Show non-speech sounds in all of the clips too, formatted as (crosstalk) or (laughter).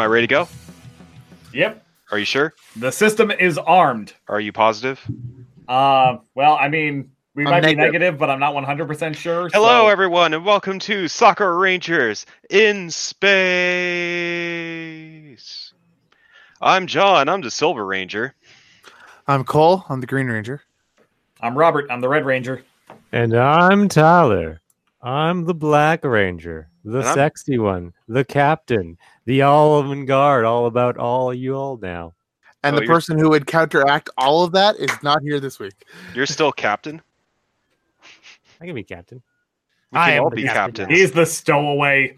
Am I ready to go? Yep. Are you sure? The system is armed. Are you positive? Uh, well, I mean, we I'm might be negative. negative, but I'm not 100% sure. Hello, so- everyone, and welcome to Sakura Rangers in Space. I'm John. I'm the Silver Ranger. I'm Cole. I'm the Green Ranger. I'm Robert. I'm the Red Ranger. And I'm Tyler. I'm the Black Ranger, the And I'm- sexy one, the captain, the all in guard, all about all you all now. And Oh, the person who would counteract all of that is not here this week. You're still captain. I can be captain. We I can am all the be captain captains. He's the stowaway.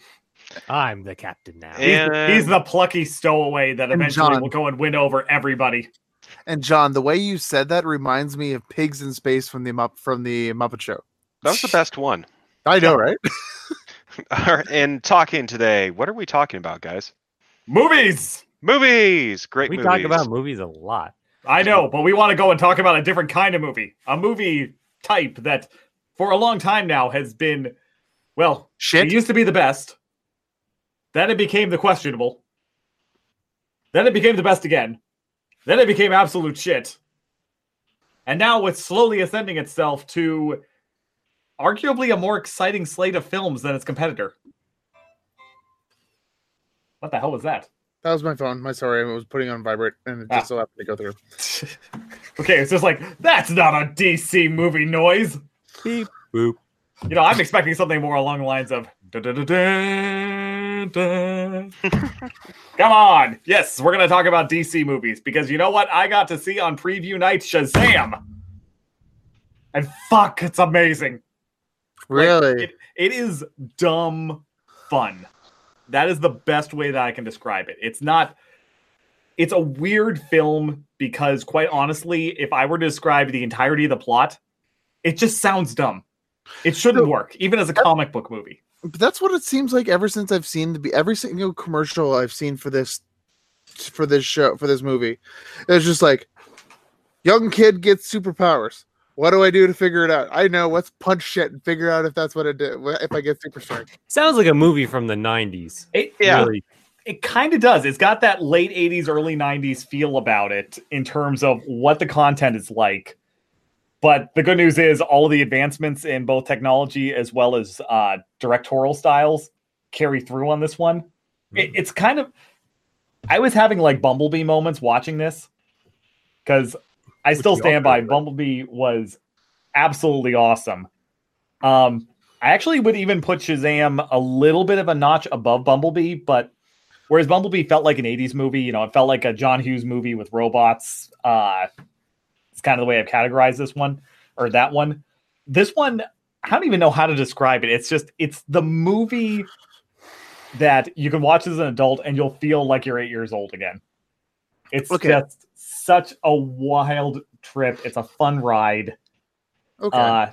I'm the captain now. He's, And- he's the plucky stowaway that eventually John. will go and win over everybody. And John, the way you said that reminds me of Pigs in Space from the from the Muppet Show. That was the best one. I know, right? (laughs) All right, and talking today, what are we talking about, guys? Movies! Movies. Great we movies. talk about movies a lot. I know, but we want to go and talk about a different kind of movie. A movie type that, for a long time now, has been, well, Shit. it used to be the best. Then it became the questionable. Then it became the best again. Then it became absolute shit. And now it's slowly ascending itself to arguably a more exciting slate of films than its competitor. What the hell was that? That was my phone. My sorry, I was putting on vibrate, and it Ah. just so happened to go through. (laughs) okay, it's just like, that's not a DC movie noise. Beep boop. You know, I'm expecting something more along the lines of. (laughs) Come on. Yes, we're going to talk about DC movies because you know what? I got to see on preview night Shazam. And fuck, it's amazing. Like, Really? it, it is dumb fun. That is the best way that I can describe it. It's not. It's a weird film because, quite honestly, if I were to describe the entirety of the plot, it just sounds dumb. It shouldn't So- work, even as a comic book movie. But that's what it seems like ever since I've seen the every single commercial I've seen for this for this show for this movie. It's just like young kid gets superpowers. What do I do to figure it out? I know let's punch shit and figure out if that's what it did. if I get super strength. Sounds like a movie from the 90s. It, Yeah. Really. it kind of does. It's got that late 80s, early 90s feel about it in terms of what the content is like. But the good news is all of the advancements in both technology as well as uh, directorial styles carry through on this one. It, it's kind of. I was having like Bumblebee moments watching this because I still stand by right? Bumblebee was absolutely awesome. Um, I actually would even put Shazam a little bit of a notch above Bumblebee, but whereas Bumblebee felt like an 80s movie, you know, it felt like a John Hughes movie with robots. Uh, it's kind of the way I've categorized this one or that one. This one, I don't even know how to describe it. It's just, it's the movie that you can watch as an adult and you'll feel like you're eight years old again. It's Okay. just such a wild trip. It's a fun ride. Okay. Uh,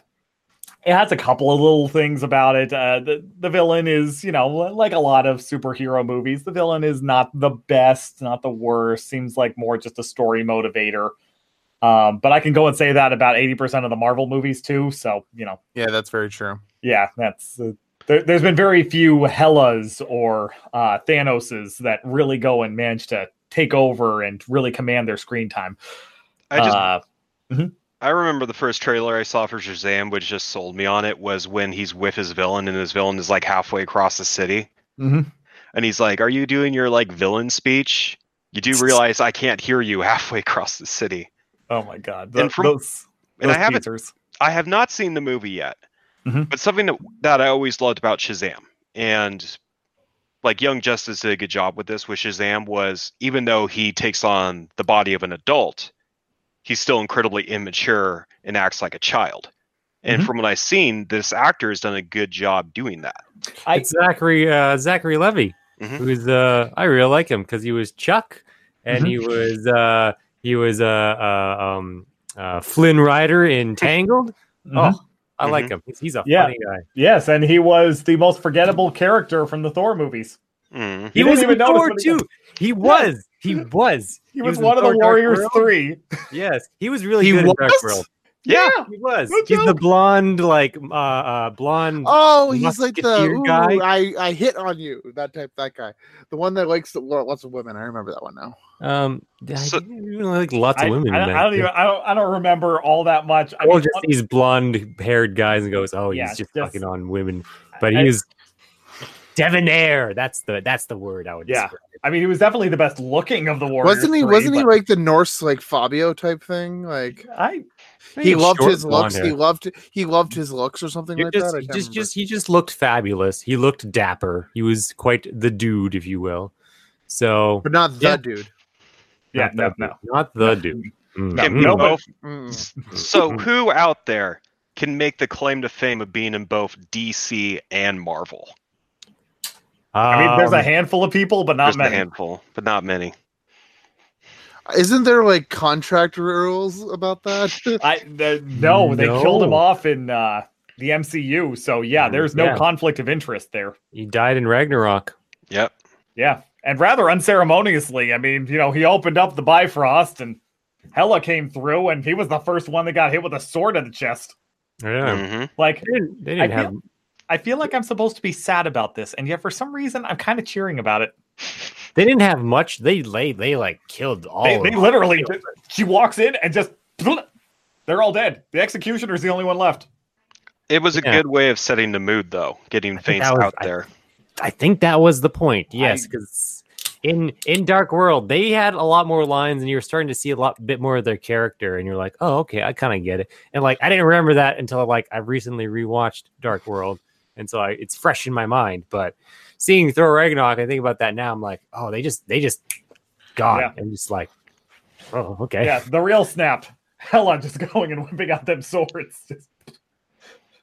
it has a couple of little things about it. Uh, the the villain is, you know, like a lot of superhero movies, the villain is not the best, not the worst. Seems like more just a story motivator. Um, but I can go and say that about eighty percent of the Marvel movies too. So you know, yeah, that's very true. yeah, that's uh, there, there's been very few Helas or uh, Thanoses that really go and manage to take over and really command their screen time. I just uh, I remember the first trailer I saw for Shazam, which just sold me on it, was when he's with his villain and his villain is like halfway across the city, mhm. and he's like, "Are you doing your like villain speech? You do realize I can't hear you (laughs) halfway across the city." Oh my god, And from- those And those I haven't teasers. I have not seen the movie yet, Mhm. but something that, that I always loved about Shazam and like Young Justice did a good job with this with Shazam was even though he takes on the body of an adult, he's still incredibly immature and acts like a child. And Mhm. from what I've seen, this actor has done a good job doing that. I- It's Zachary uh, Zachary Levi. Mhm. Who's uh, I really like him because he was Chuck, and he was uh, he was uh, uh, um, uh, Flynn Rider in Tangled. Oh, I like him. He's, he's a Yeah. funny guy. Yes, and he was the most forgettable character from the Thor movies. Mm. He You was didn't even in Thor when he too. He was. He was. (laughs) He was, one of the Thor Dark Warriors Three. Yes, he was really He good in Dark? World. Yeah. He was. No He's the blonde, like uh, uh blonde. Oh, he's like the Musketeer ooh, guy? I I hit on you. That type, that guy, the one that likes the, lots of women. I remember that one now. Um, I So- didn't really like lots I, of women. I, in don't- I don't even. I don't. I don't remember all that much. I or mean, just these blonde-haired guys and goes, "Oh, Yeah, he's just, just- fucking on women." But I- he was debonair. That's the that's the word I would. Yeah. describe. I mean, he was definitely the best looking of the Warriors. wasn't he? three, Wasn't he like the Norse like Fabio type thing? Like I he loved his looks. hair. He loved he loved his looks or something He like just, that. He just, remember. just, he just looked fabulous. He looked dapper. He was quite the dude, if you will. So, but not the Yeah. dude. yeah not no the no dude. not the dude. Mm. No, we both- Mm. so who out there can make the claim to fame of being in both DC and Marvel? I mean, there's a Um, handful of people, but not many. Just a handful, but not many. Isn't there like contract rules about that? (laughs) I the, no, they killed him off in uh, the MCU. So yeah, Mm, there's no yeah. conflict of interest there. He died in Ragnarok. Yep. Yeah, and rather unceremoniously. I mean, you know, he opened up the Bifrost, and Hela came through, and he was the first one that got hit with a sword in the chest. Yeah. hmm Like, They didn't, they didn't have. feel- I feel like I'm supposed to be sad about this, and yet for some reason, I'm kind of cheering about it. (laughs) They didn't have much. They lay. They like killed all. They, of they them. literally, she walks in and just, (laughs) they're all dead. The executioner is the only one left. It was a Yeah. good way of setting the mood, though, getting I think Faints was- out I- there. I think that was the point. Yes, because in in Dark World they had a lot more lines, and you were starting to see a lot bit more of their character, and you're like, oh, okay, I kind of get it. And like, I didn't remember that until like I recently rewatched Dark World, and so I, it's fresh in my mind. But seeing Thor Ragnarok, I think about that now. I'm like, oh, they just they just gone. Yeah. I'm just like, oh, okay. Yeah, the real snap. (laughs) Hela just going and whipping out them swords. Just-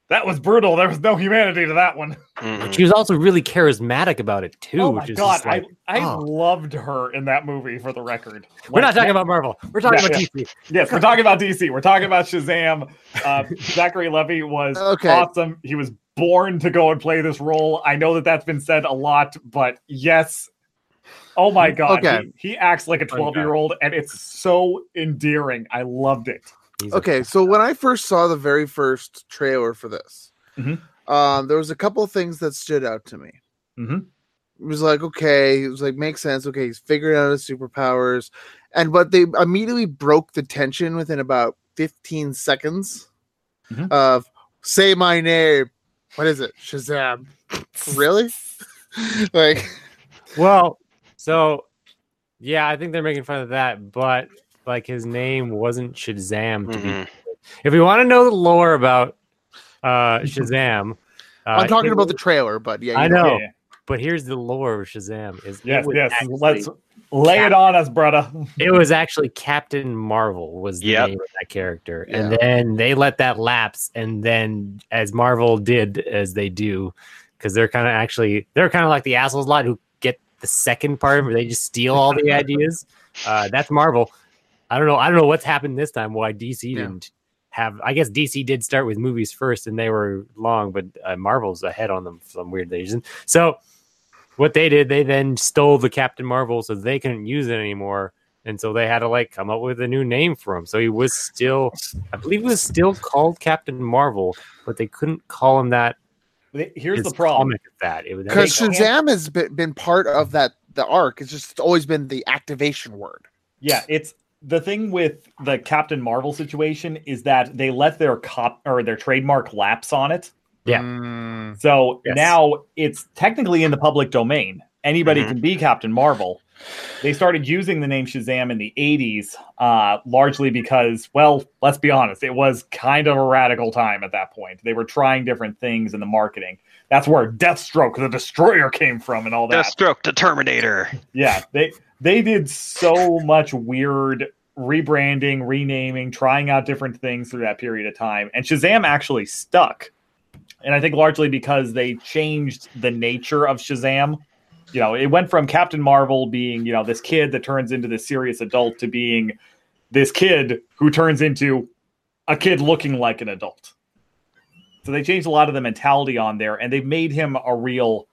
that was brutal. There was no humanity to that one. (laughs) Mhm. She was also really charismatic about it too, oh my which is god, like, I I oh. loved her in that movie. For the record, we're not Like, talking about Marvel. We're talking Yeah, about yeah. DC. Yes, we're talking about DC. We're talking about Shazam. Uh, Zachary Levi was Okay. awesome. He was born to go and play this role. I know that that's been said a lot, but yes. Oh my god, Okay. he, he acts like a twelve-year-old, and it's so endearing. I loved it. He's Okay, so when I first saw the very first trailer for this, Mhm. um, there was a couple of things that stood out to me. Mhm. It was like, okay, it was like makes sense. Okay, he's figuring out his superpowers, and but they immediately broke the tension within about fifteen seconds Mhm. of say my name. What is it? Shazam. (laughs) really? (laughs) like, Well, so yeah, I think they're making fun of that, but like his name wasn't Shazam. To be, Mhm. if we want to know the lore about uh Shazam, uh, I'm talking it about the trailer, but yeah, I you know, Yeah. but here's the lore of Shazam: is Yes, yes. actually- Let's lay it on us, brother. (laughs) It was actually Captain Marvel was the Yep. name of that character, Yeah. and then they let that lapse, and then as Marvel did as they do, because they're kind of actually they're kind of like the assholes lot who get the second part where they just steal all the (laughs) ideas. Uh, that's Marvel. I don't know. I don't know what's happened this time. Why DC Yeah. didn't have? I guess DC did start with movies first, and they were long, but uh, Marvel's ahead on them for some weird reason. So what they did, they then stole the Captain Marvel, so they couldn't use it anymore, and so they had to like come up with a new name for him. So he was still, I believe, he was still called Captain Marvel, but they couldn't call him that. Here's the problem. comic of that. Because Shazam has been, been part of that the arc. It's just always been the activation word. Yeah, it's the thing with the Captain Marvel situation is that they let their cop or their trademark lapse on it. Yeah. Mm. So Yes. now it's technically in the public domain. Anybody Mhm. can be Captain Marvel. They started using the name Shazam in the 80s, uh, largely because, well, let's be honest, it was kind of a radical time at that point. They were trying different things in the marketing. That's where Deathstroke, the Destroyer, came from, and all that. Deathstroke the Terminator. Yeah, they they did so much weird rebranding, renaming, trying out different things through that period of time. And Shazam actually stuck. And I think largely because they changed the nature of Shazam you know, it went from Captain Marvel being, you know, this kid that turns into this serious adult to being this kid who turns into a kid looking like an adult. So they changed a lot of the mentality on there and they've made him a real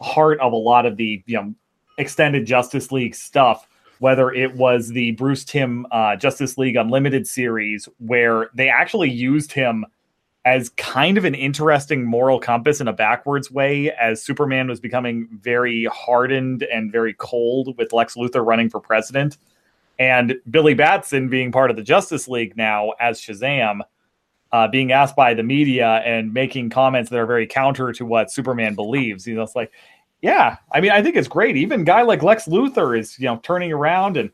heart of a lot of the, you know, extended Justice League stuff, whether it was the Bruce Timm uh, Justice League Unlimited series, where they actually used him as kind of an interesting moral compass in a backwards way as Superman was becoming very hardened and very cold with Lex Luthor running for president. And Billy Batson being part of the Justice League now as Shazam, uh, being asked by the media and making comments that are very counter to what Superman believes. You know, it's like, yeah, I mean, I think it's great. Even guy like Lex Luthor is, you know, turning around and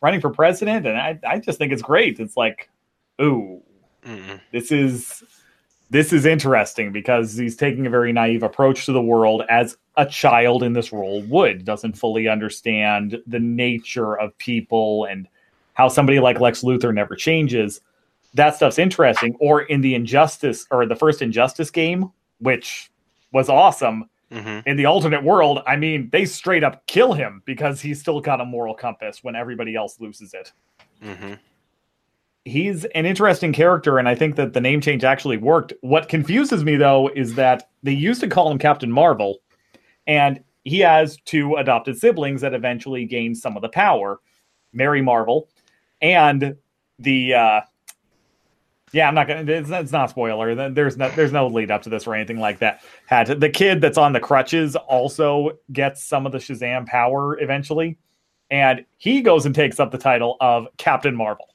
running for president. And I, I just think it's great. It's like, ooh, Mm. this is this is interesting because he's taking a very naive approach to the world as a child in this role would doesn't fully understand the nature of people and how somebody like lex luthor never changes. That stuff's interesting. Or in the injustice or the first injustice game which was awesome hmm in the alternate world i mean they straight up kill him because he's still got a moral compass when everybody else loses it. Hmm he's an interesting character, and I think that the name change actually worked. What confuses me though is that they used to call him Captain Marvel, and he has two adopted siblings that eventually gain some of the power, Mary Marvel, and the uh, yeah, I'm not gonna. It's, it's not spoiler. There's no there's no lead up to this or anything like that. Had the kid that's on the crutches also gets some of the Shazam power eventually, and he goes and takes up the title of Captain Marvel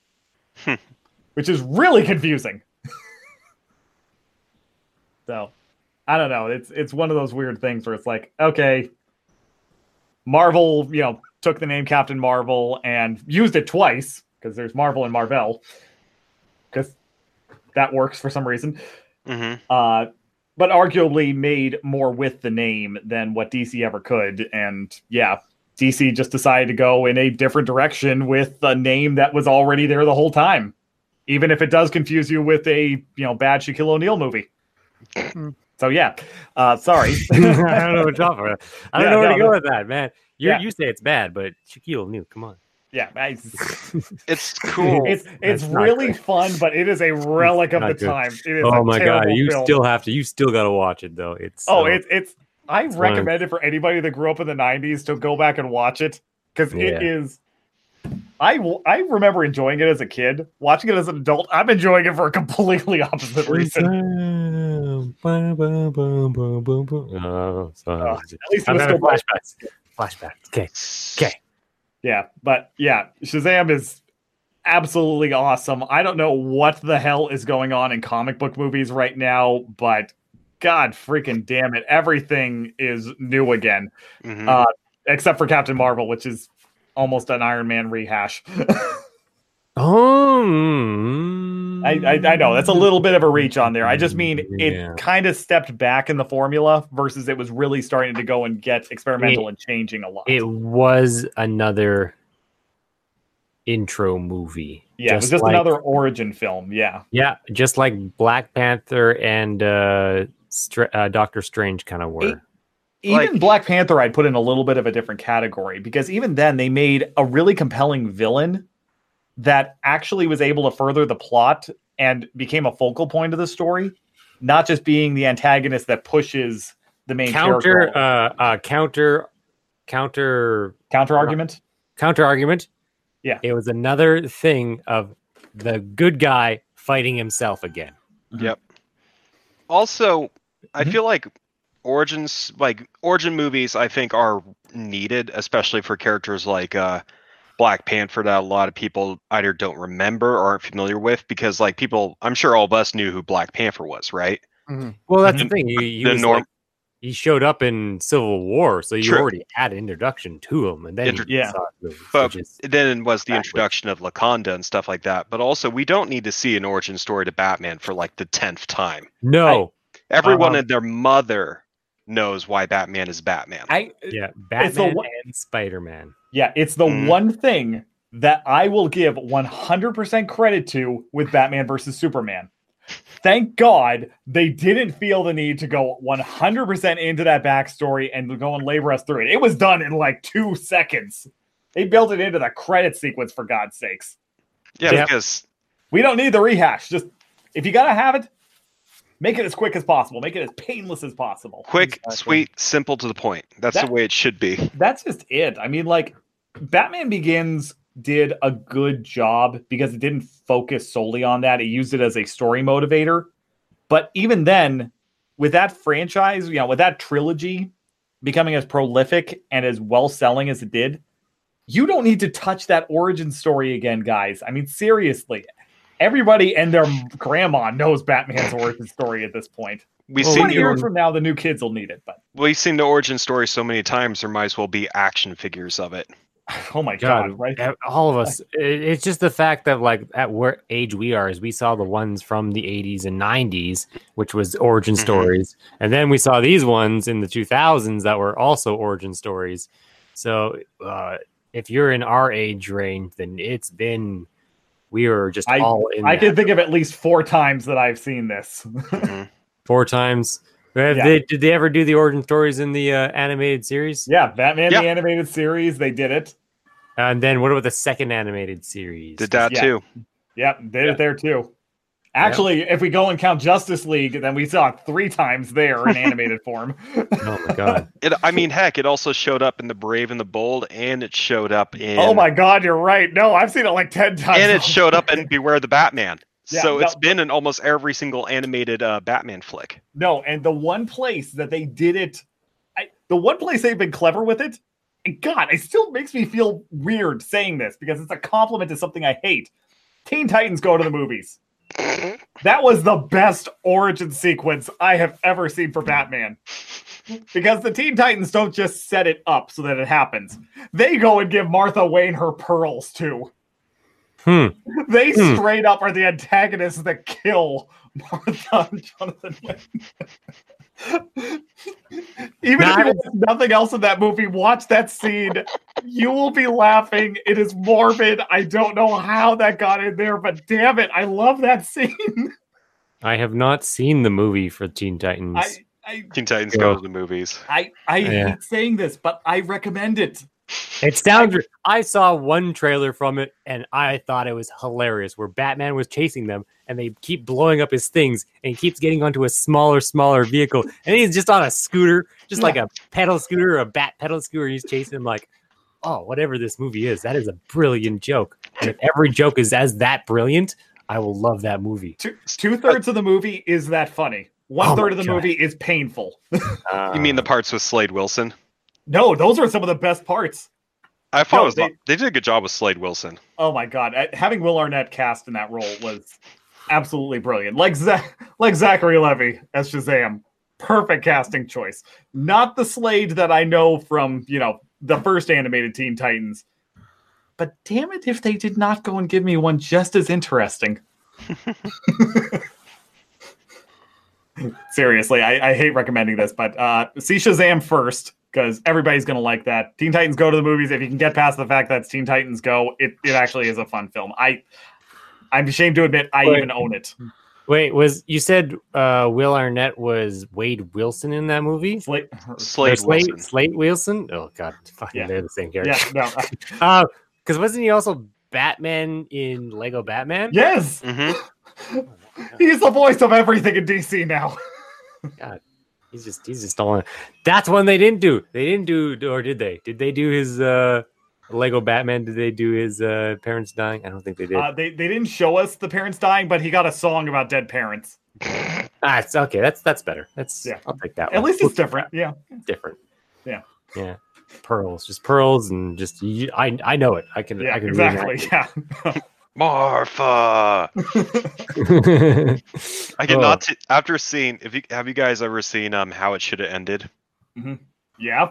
(laughs) which is really confusing. (laughs) so, I don't know. It's it's one of those weird things where it's like, okay, Marvel, you know, took the name Captain Marvel and used it twice because there's Marvel and Marvel because that works for some reason. hmm Uh, but arguably made more with the name than what DC ever could. And yeah, DC just decided to go in a different direction with a name that was already there the whole time, even if it does confuse you with a you know bad Shaquille O'Neal movie. Hmm. so yeah, uh, sorry. (laughs) I don't know what you're about. I don't Yeah, know where no, to go no. with that, man. You Yeah. you say it's bad, but Shaquille O'Neal, come on. yeah, I- (laughs) It's cool. it's it's That's really good. fun, but it is a relic of the good. time. It is Oh my god, you film. still have to. You still got to watch it though. It's Oh, uh, it's it's. I It's one of- recommend it for anybody that grew up in the '90s to go back and watch it because it Yeah. is. I w- I remember enjoying it as a kid. Watching it as an adult, I'm enjoying it for a completely (laughs) opposite reason. Oh, sorry. Uh, At least it I'm having flashbacks. Flashbacks. Okay. Okay. Yeah, but yeah, Shazam is absolutely awesome. I don't know what the hell is going on in comic book movies right now, but god freaking damn it, everything is new again. Mhm. Uh, except for Captain Marvel, which is almost an Iron Man rehash. Oh, (laughs) mm. I, I I know that's a little bit of a reach on there. I just mean it Yeah. kind of stepped back in the formula versus it was really starting to go and get experimental and changing a lot. It was another intro movie. yeah, it was just like- another origin film. Yeah, Yeah, just like Black Panther and uh, Str- uh, Doctor Strange kind of were. even Like- Black Panther, I'd put in a little bit of a different category because even then they made a really compelling villain that actually was able to further the plot and became a focal point of the story, not just being the antagonist that pushes the main counter, character. uh, uh, counter, counter, counter argument. counter argument. Yeah. it was another thing of the good guy fighting himself again. Yep. Also, I Mhm. feel like origins, like origin movies, I think are needed, especially for characters like uh, Black Panther that a lot of people either don't remember or aren't familiar with. Because like people, I'm sure all of us knew who Black Panther was, right? Well, that's the thing. He, he The was norm- like- he showed up in Civil War, so you True. already had an introduction to him, and then Intro- you Yeah. saw his movies, But then was the Backwards. introduction of Wakanda and stuff like that. But also, we don't need to see an origin story to Batman for like the tenth time. no, Everyone Uh-huh. and their mother knows why Batman is Batman. I yeah, Batman one- and Spider Man. yeah, it's the Mhm. one thing that I will give 100% credit to with Batman versus Superman. thank God they didn't feel the need to go 100% into that backstory and go and labor us through it. It was done in like two seconds. They built it into the credit sequence for God's sakes. Yeah, Yep. because We don't need the rehash. Just if you gotta have it, make it as quick as possible. Make it as painless as possible. quick, Exactly. sweet, simple to the point. That's That- the way it should be. That's just it. I mean, like Batman Begins did a good job because it didn't focus solely on that. It used it as a story motivator. But even then, with that franchise, you know, with that trilogy becoming as prolific and as well selling as it did, you don't need to touch that origin story again, guys. I mean, seriously. Everybody and their grandma knows Batman's origin story at this point. We've Well, seen the years from now, the new kids will need it. But we've seen the origin story so many times. There might as well be action figures of it. (laughs) oh my god, God, right? all of us. (laughs) It's just the fact that like at what age we are is we saw the ones from the 80s and 90s, which was origin Mhm. stories, and then we saw these ones in the 2000s that were also origin stories. So uh, if you're in our age range, then it's been we are just I- all in. I that can think of at least four times that I've seen this. Mhm. (laughs) four times. Have Yeah. they, did they ever do the origin stories in the uh, animated series? yeah, Batman Yeah. the animated series, they did it. And then what about the second animated series? Did that Yeah. too. Yep, did Yeah. it there too. Actually, if we go and count Justice League, then we saw it three times there in (laughs) animated form. Oh my god! (laughs) It, I mean, heck, it also showed up in the Brave and the Bold, and it showed up in. oh my god, you're right. No, I've seen it like ten times. And it showed up in Beware the Batman. (laughs) Yeah, so no, it's been in almost every single animated uh, Batman flick. No, and the one place that they did it, I, the one place they've been clever with it, and God, it still makes me feel weird saying this because it's a compliment to something I hate. Teen Titans go to the movies. That was the best origin sequence I have ever seen for Batman. Because the Teen Titans don't just set it up so that it happens. They go and give Martha Wayne her pearls too. Hmm. They Hmm. straight up are the antagonists that kill Martha and Jonathan Wayne. (laughs) Even Now, if you watch nothing else in that movie, watch that scene. You will be laughing. It is morbid. I don't know how that got in there, but damn it, I love that scene. I have not seen the movie for Teen Titans. I I Teen Titans Yeah. go to the movies. I, I Yeah. hate saying this, but I recommend it. It (laughs) sounds. I saw one trailer from it, and I thought it was hilarious. Where Batman was chasing them, and they keep blowing up his things, and he keeps getting onto a smaller, smaller vehicle, and he's just on a scooter, just like a pedal scooter, or a bat pedal scooter. He's chasing him like, oh, whatever this movie is, that is a brilliant joke. And if every joke is as that brilliant, I will love that movie. Two two thirds of the movie is that funny. One Oh third of the God. movie is painful. (laughs) You mean the parts with Slade Wilson? No, those are some of the best parts. I thought No, it was, they- they, did a good job with Slade Wilson. Oh my god, having Will Arnett cast in that role was absolutely brilliant. Like Zach, like Zachary Levi as Shazam, perfect casting choice. Not the Slade that I know from you know the first animated Teen Titans, but damn it if they did not go and give me one just as interesting. (laughs) Seriously, I, I hate recommending this, but uh, see Shazam first because everybody's going to like that. Teen Titans Go to the movies. If you can get past the fact that it's Teen Titans Go, it, it actually is a fun film. I I'm ashamed to admit I Wait. even own it. Wait, was you said uh, Will Arnett was Wade Wilson in that movie? Slate, Slade Slate, Wilson. Slate Wilson? Oh God, fucking Yeah. they're the same character. yeah, no, (laughs) Uh, because wasn't he also Batman in Lego Batman? yes, hmm (laughs) he's the voice of everything in DC now. He's just he's just all in. That's one they didn't do. They didn't do, or did they? Did they do his uh Lego Batman? Did they do his uh parents dying? I don't think they did. Uh, they they didn't show us the parents dying, but he got a song about dead parents. (laughs) ah, it's okay. That's that's better. That's Yeah. I'll take that. At one. least it's different. Yeah. Different. Yeah. yeah. Pearls, just pearls, and just I I know it. I can Yeah, I can exactly. (laughs) Yeah. (laughs) Martha. reenact (laughs) it. I cannot. T- after seeing, if you have you guys ever seen um how it should have ended? yeah.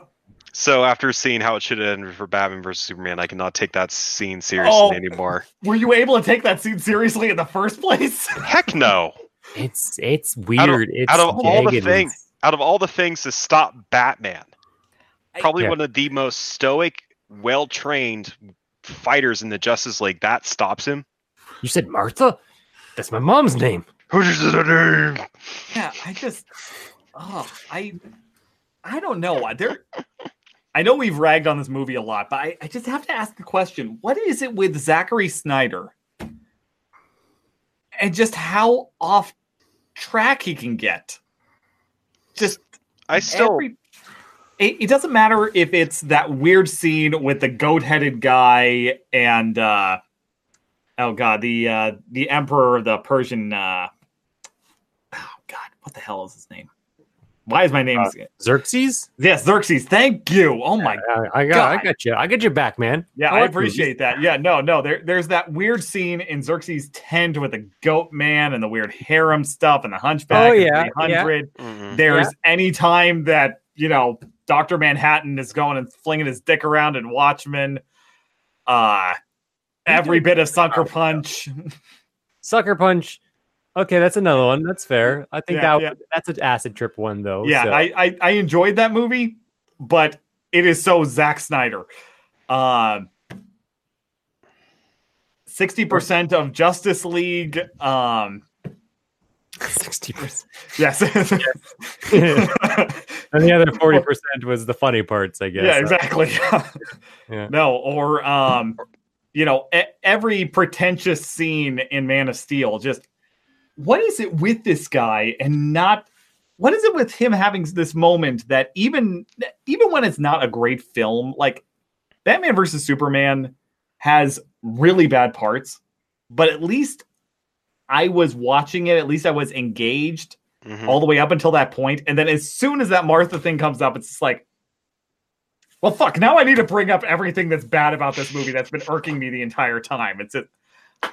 So after seeing how it should have ended for Batman versus Superman, I cannot take that scene seriously Oh. anymore. Were you able to take that scene seriously in the first place? (laughs) Heck no! It's it's weird. it's out of all the things- Out of all the things to stop Batman, probably Yeah. one of the most stoic, well-trained fighters in the Justice League, that stops him. You said Martha? That's my mom's name. Who is the name? Yeah, I just, oh, I, I don't know. There, I know we've ragged on this movie a lot, but I, I just have to ask the question: What is it with Zachary Snyder, and just how off track he can get? Just I still every, it, it doesn't matter if it's that weird scene with the goat-headed guy and uh oh god, the uh the emperor of the Persian uh oh god, what the hell is his name? Why is my name Uh, Xerxes? Yes, Xerxes. Thank you. Oh my I, I got, I got you. I got your back, man. Yeah, I I like appreciate that. Yeah, no, no. There, there's that weird scene in Xerxes tent with the goat man and the weird harem stuff and the hunchback. Oh, and yeah, 300. Mm-mm. There's any time that you know Doctor Manhattan is going and flinging his dick around in Watchmen. Uh every bit of Sucker Punch. (laughs) Sucker Punch. Okay, that's another one. That's fair. I think Yeah, that yeah. that's an acid trip one though. yeah, so- I, I I enjoyed that movie, but it is so Zack Snyder. Um. Sixty percent of Justice League. Um, sixty percent, yes, (laughs) and the other forty percent was the funny parts, I guess. yeah, exactly. (laughs) Yeah. No, or um, you know, every pretentious scene in Man of Steel. Just what is it with this guy, and not what is it with him having this moment that even even when it's not a great film, like Batman versus Superman has really bad parts, but at least I was watching it. At least I was engaged Mhm. all the way up until that point. point, and then as soon as that Martha thing comes up, it's just like, well, fuck. Now I need to bring up everything that's bad about this movie that's been irking me the entire time. It's it.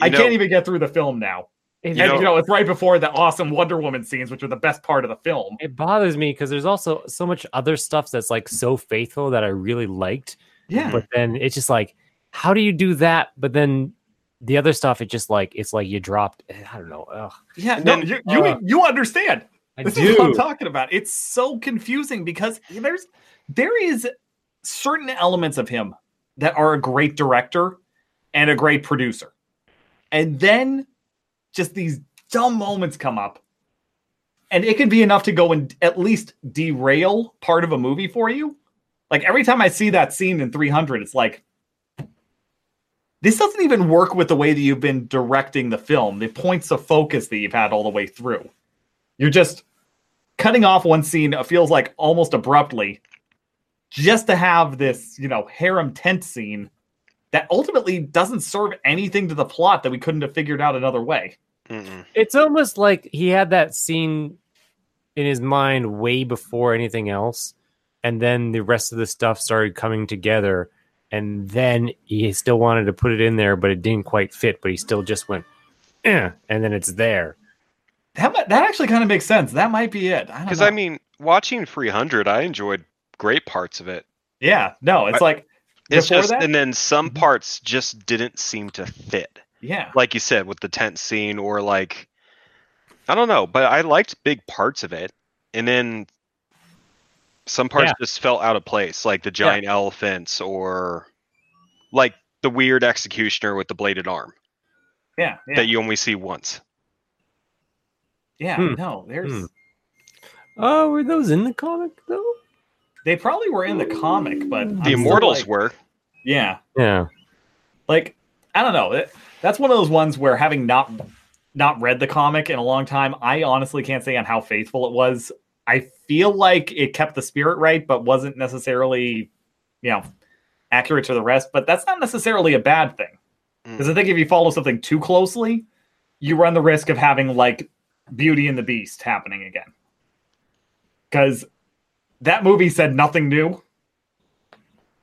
I know- can't even get through the film now. It, And know- you know, it's right before the awesome Wonder Woman scenes, which are the best part of the film. it bothers me because there's also so much other stuff that's like so faithful that I really liked, Yeah, but then it's just like, how do you do that? But then the other stuff, it just like it's like you dropped. I don't know. Ugh. yeah. No, then- you you, uh, you understand. I this is what I'm talking about. It's so confusing because there's there is certain elements of him that are a great director and a great producer. And then just these dumb moments come up. And it can be enough to go and at least derail part of a movie for you. Like every time I see that scene in 300, it's like this doesn't even work with the way that you've been directing the film, the points of focus that you've had all the way through. You're just cutting off one scene, it feels like almost abruptly, just to have this, you know, harem tent scene that ultimately doesn't serve anything to the plot that we couldn't have figured out another way. Mm-mm. It's almost like he had that scene in his mind way before anything else, and then the rest of the stuff started coming together, and then he still wanted to put it in there, but it didn't quite fit. But he still just went, eh, and then it's there. That that actually kind of makes sense. That might be it. Because don't I mean, watching 300, I enjoyed great parts of it. yeah, no, it's I- like It's just, that, and then some Mhm. parts just didn't seem to fit. yeah, Like you said, with the tent scene, or like, I don't know, but I liked big parts of it, and then some parts Yeah. just felt out of place, like the giant elephants, or like the weird executioner with the bladed arm yeah, yeah, that you only see once. yeah. Hmm. No, there's Hmm. Oh, were those in the comic though? they probably were in the comic, but The I'm Immortals like- were. yeah, Yeah. like I don't know. It- That's one of those ones where having not not read the comic in a long time, I honestly can't say on how faithful it was. I feel like it kept the spirit right, but wasn't necessarily, you know, accurate to the rest. But that's not necessarily a bad thing. Hmm. Because I think if you follow something too closely, you run the risk of having like Beauty and the Beast happening again. Because that movie said nothing new,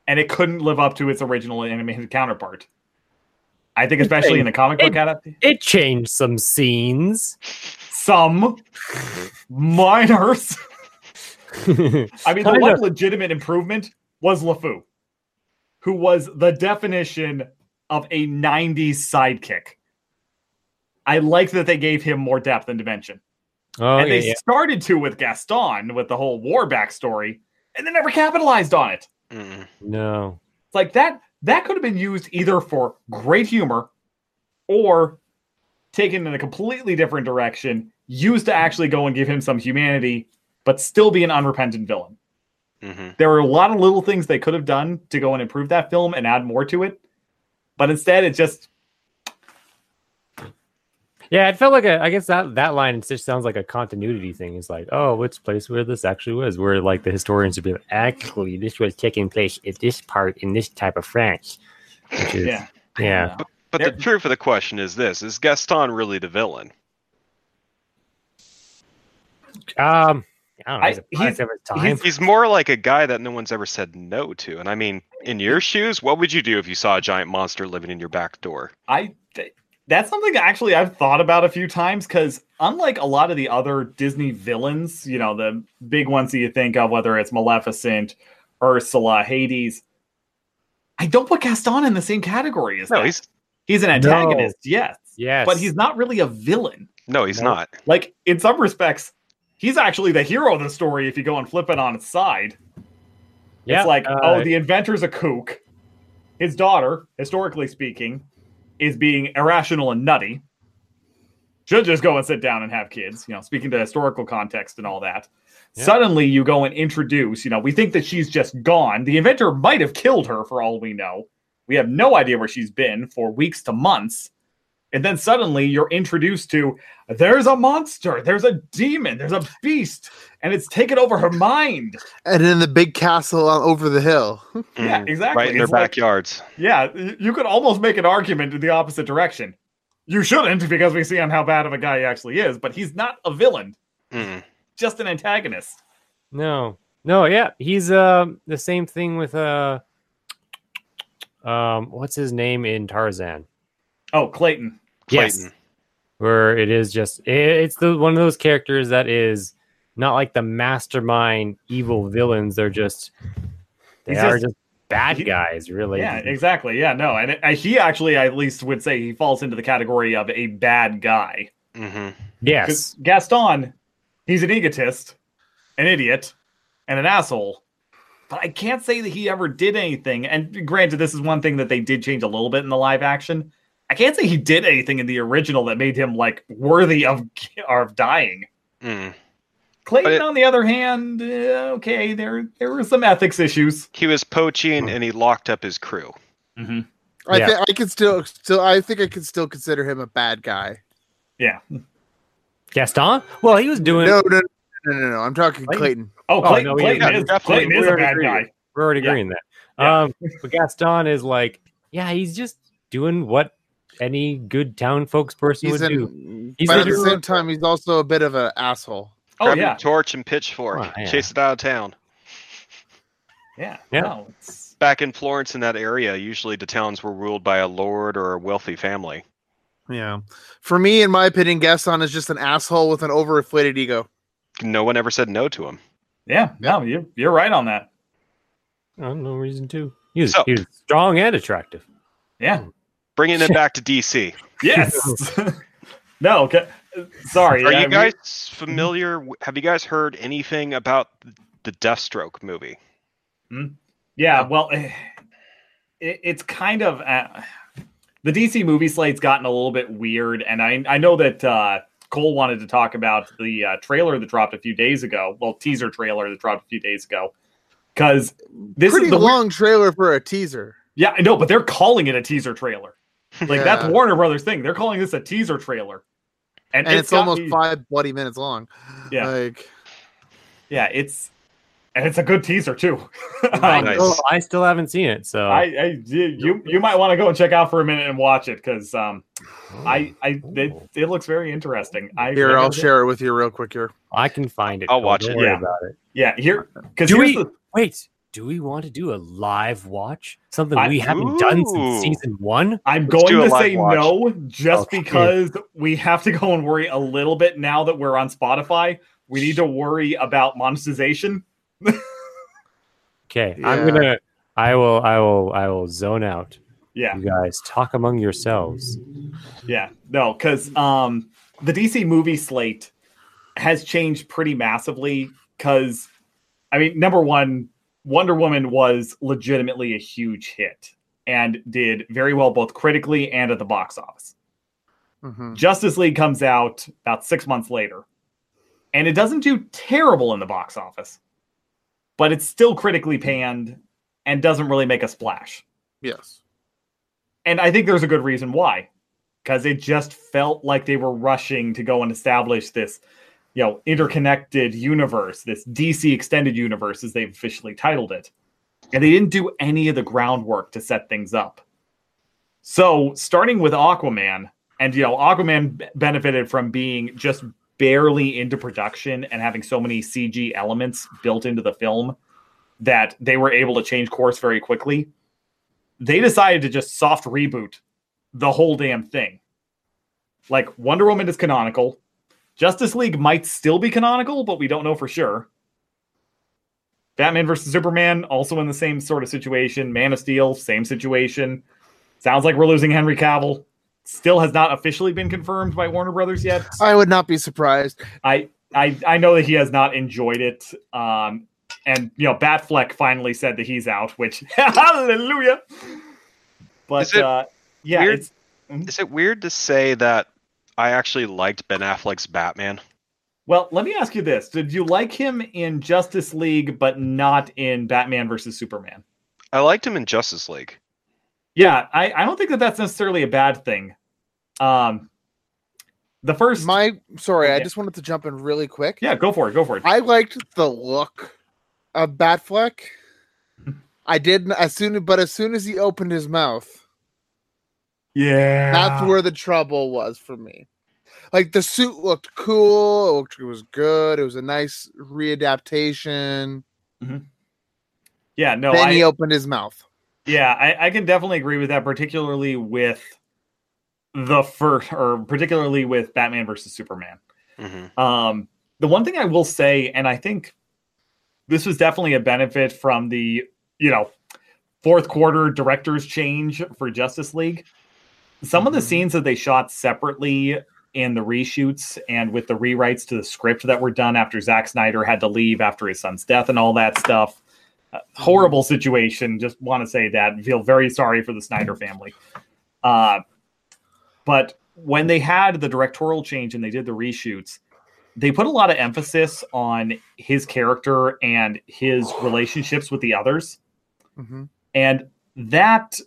and it couldn't live up to its original animated counterpart. I think, especially in the comic book It- adaptation, It changed some scenes. some (laughs) minors. (laughs) I mean, the one legitimate improvement was LeFou, who was the definition of a 90s sidekick. I like that they gave him more depth and dimension. Oh and yeah, they yeah. started to with Gaston with the whole war backstory, and they never capitalized on it. Mm-mm. No. It's like that that could have been used either for great humor or taken in a completely different direction, used to actually go and give him some humanity, but still be an unrepentant villain. hmm There were a lot of little things they could have done to go and improve that film and add more to it. But instead, it just Yeah, it felt like a. I guess that that line just sounds like a continuity thing. It's like, oh, which place where this actually was? Where like the historians would be like, actually, this was taking place at this part in this type of France. Which is, yeah. yeah. But There- the truth of the question is this: Is Gaston really the villain? Um, I don't know. I- He's a product he's- of his time. he's- He's more like a guy that no one's ever said no to. And I mean, in your shoes, what would you do if you saw a giant monster living in your back door? I th- that's something actually I've thought about a few times because unlike a lot of the other Disney villains, you know, the big ones that you think of, whether it's Maleficent, Ursula, Hades, I don't put Gaston in the same category as No, that. he's he's an antagonist, yes, yes, but he's not really a villain. no, he's No. not. Like in some respects, he's actually the hero of the story if you go and flip it on its side. yeah, It's like, uh, oh, the inventor's a kook. His daughter, historically speaking, is being irrational and nutty. Should just go and sit down and have kids, you know, speaking to historical context and all that. Yeah. Suddenly you go and introduce, you know, we think that she's just gone. The inventor might have killed her for all we know. We have no idea where she's been for weeks to months. And then suddenly you're introduced to there's a monster, there's a demon, there's a beast, and it's taken over her mind. And in the big castle over the hill. (laughs) Yeah, Mm, exactly. Right in their It's like- backyards. Yeah, you could almost make an argument in the opposite direction. You shouldn't because we see on how bad of a guy he actually is, but he's not a villain, Mm. just an antagonist. No, no, yeah, he's um the same thing with uh, um, what's his name in Tarzan? Oh, Clayton. Yes, where it is just it, it's the one of those characters that is not like the mastermind evil villains. They're just they He's are just- just bad he- guys, really. Yeah, exactly. Yeah, no, and it, he actually, I at least would say, he falls into the category of a bad guy. hmm yes, Because Gaston, he's an egotist, an idiot, and an asshole. But I can't say that he ever did anything. And granted, this is one thing that they did change a little bit in the live action. I can't say he did anything in the original that made him like worthy of of dying. Mm. Clayton, it- on the other hand, eh, okay, there there were some ethics issues. He was poaching and he locked up his crew. I Yeah. think I could still still I think I could still consider him a bad guy. Yeah. Gaston. Well, he was doing. No, no, no, no, no. I'm talking Clayton? Clayton. Oh, Oh, Clayton, no, we- Clayton yeah, is, definitely. Clayton is We a already bad agree. guy. We're already Yeah. agreeing that. Yeah. Um, but Gaston is like, yeah, he's just doing what any good town folks person He's would do. He's but at the same time, he's also a bit of an asshole. Oh Grab yeah, your torch and pitchfork. Oh, yeah. Chase it out of town. yeah, Yeah. No, it's, Back in Florence in that area, usually the towns were ruled by a lord or a wealthy family. Yeah. For me, in my opinion, Gaston is just an asshole with an overinflated ego. No one ever said no to him. yeah. No, you you're right on that. Oh, no reason to. He was, So- he was strong and attractive. Yeah. Hmm. Bringing it back to DC. Yes. (laughs) (laughs) no. Okay. Sorry. Are yeah, you we- guys familiar? Have you guys heard anything about the Deathstroke movie? Yeah, well, eh, it, it's kind of uh, the DC movie slate's gotten a little bit weird, and I I know that uh, Cole wanted to talk about the uh, trailer that dropped a few days ago. Well, teaser trailer that dropped a few days ago, because this Pretty is the weir- long trailer for a teaser. yeah, I know, but they're calling it a teaser trailer. Like that's Warner Brothers thing. They're calling this a teaser trailer, and, and it's, got almost me- five bloody minutes long. Yeah. Like yeah, it's and it's a good teaser too. I, (laughs) Um, Nice. still, I still haven't seen it, so I, I you you might want to go and check out for a minute and watch it because um I I it, it looks very interesting. I here, I'll share it with you real quick here. I can find it. I'll Cole, watch don't it. worry Yeah. about it. Yeah, here because Do we- the Wait, do we want to do a live watch? Something I- we haven't done since season one? I'm Let's going to say watch. no just Okay. because we have to go and worry a little bit now that we're on Spotify. We need to worry about monetization. Okay, I'm gonna. I will. I will. I will zone out. Yeah, You guys talk among yourselves. yeah, no, because um the DC movie slate has changed pretty massively. Because I mean, number one, Wonder Woman was legitimately a huge hit and did very well both critically and at the box office. Mhm. Justice League comes out about six months later, and it doesn't do terrible in the box office, but it's still critically panned and doesn't really make a splash. Yes. And I think there's a good reason why, because it just felt like they were rushing to go and establish this, you know, interconnected universe, this DC extended universe, as they've officially titled it. And they didn't do any of the groundwork to set things up. So, starting with Aquaman, and you know, Aquaman b- benefited from being just barely into production and having so many CG elements built into the film that they were able to change course very quickly. They decided to just soft reboot the whole damn thing. Like Wonder Woman is canonical. Justice League might still be canonical, but we don't know for sure. Batman versus Superman also in the same sort of situation. Man of Steel, same situation. Sounds like we're losing Henry Cavill. Still has not officially been confirmed by Warner Brothers yet. I would not be surprised. I I I know that he has not enjoyed it. Um, and you know, Batfleck finally said that he's out, which (laughs) hallelujah. But Is it uh, yeah, weird? it's Is it weird to say that I actually liked Ben Affleck's Batman? well. Let me ask you this: Did you like him in Justice League, but not in Batman versus Superman? I liked him in Justice League. Yeah, I, I don't think that that's necessarily a bad thing. Um, the first, My sorry, I just wanted to jump in really quick. yeah, go for it, go for it. I liked the look of Batfleck. (laughs) I didn't as soon, but as soon as he opened his mouth, yeah, that's where the trouble was for me. Like the suit looked cool. It, looked, it was good. It was a nice readaptation. yeah, no, then I, he opened his mouth. Yeah, I, I can definitely agree with that, particularly with the first, or particularly with Batman versus Superman. hmm Um, the one thing I will say, and I think this was definitely a benefit from the, you know, fourth quarter director's change for Justice League. Some of the Mhm. scenes that they shot separately in the reshoots and with the rewrites to the script that were done after Zack Snyder had to leave after his son's death and all that stuff. Uh, horrible situation. Just want to say that. Feel very sorry for the Snyder family. Uh, but when they had the directorial change and they did the reshoots, they put a lot of emphasis on his character and his relationships with the others. Mhm. And that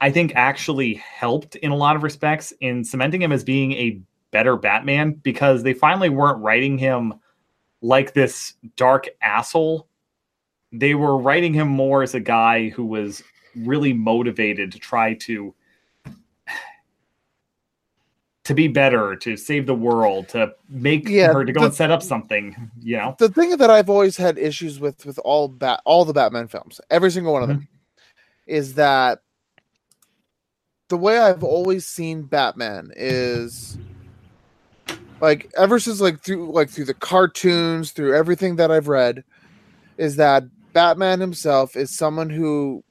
I think actually helped in a lot of respects in cementing him as being a better Batman because they finally weren't writing him like this dark asshole. They were writing him more as a guy who was really motivated to try to to be better, to save the world, to make Yeah, her to go the- and set up something, you know. The thing that I've always had issues with with all bat all the Batman films, every single one of them, mm-hmm. is that the way I've always seen Batman is like ever since like through like through the cartoons, through everything that I've read, is that Batman himself is someone who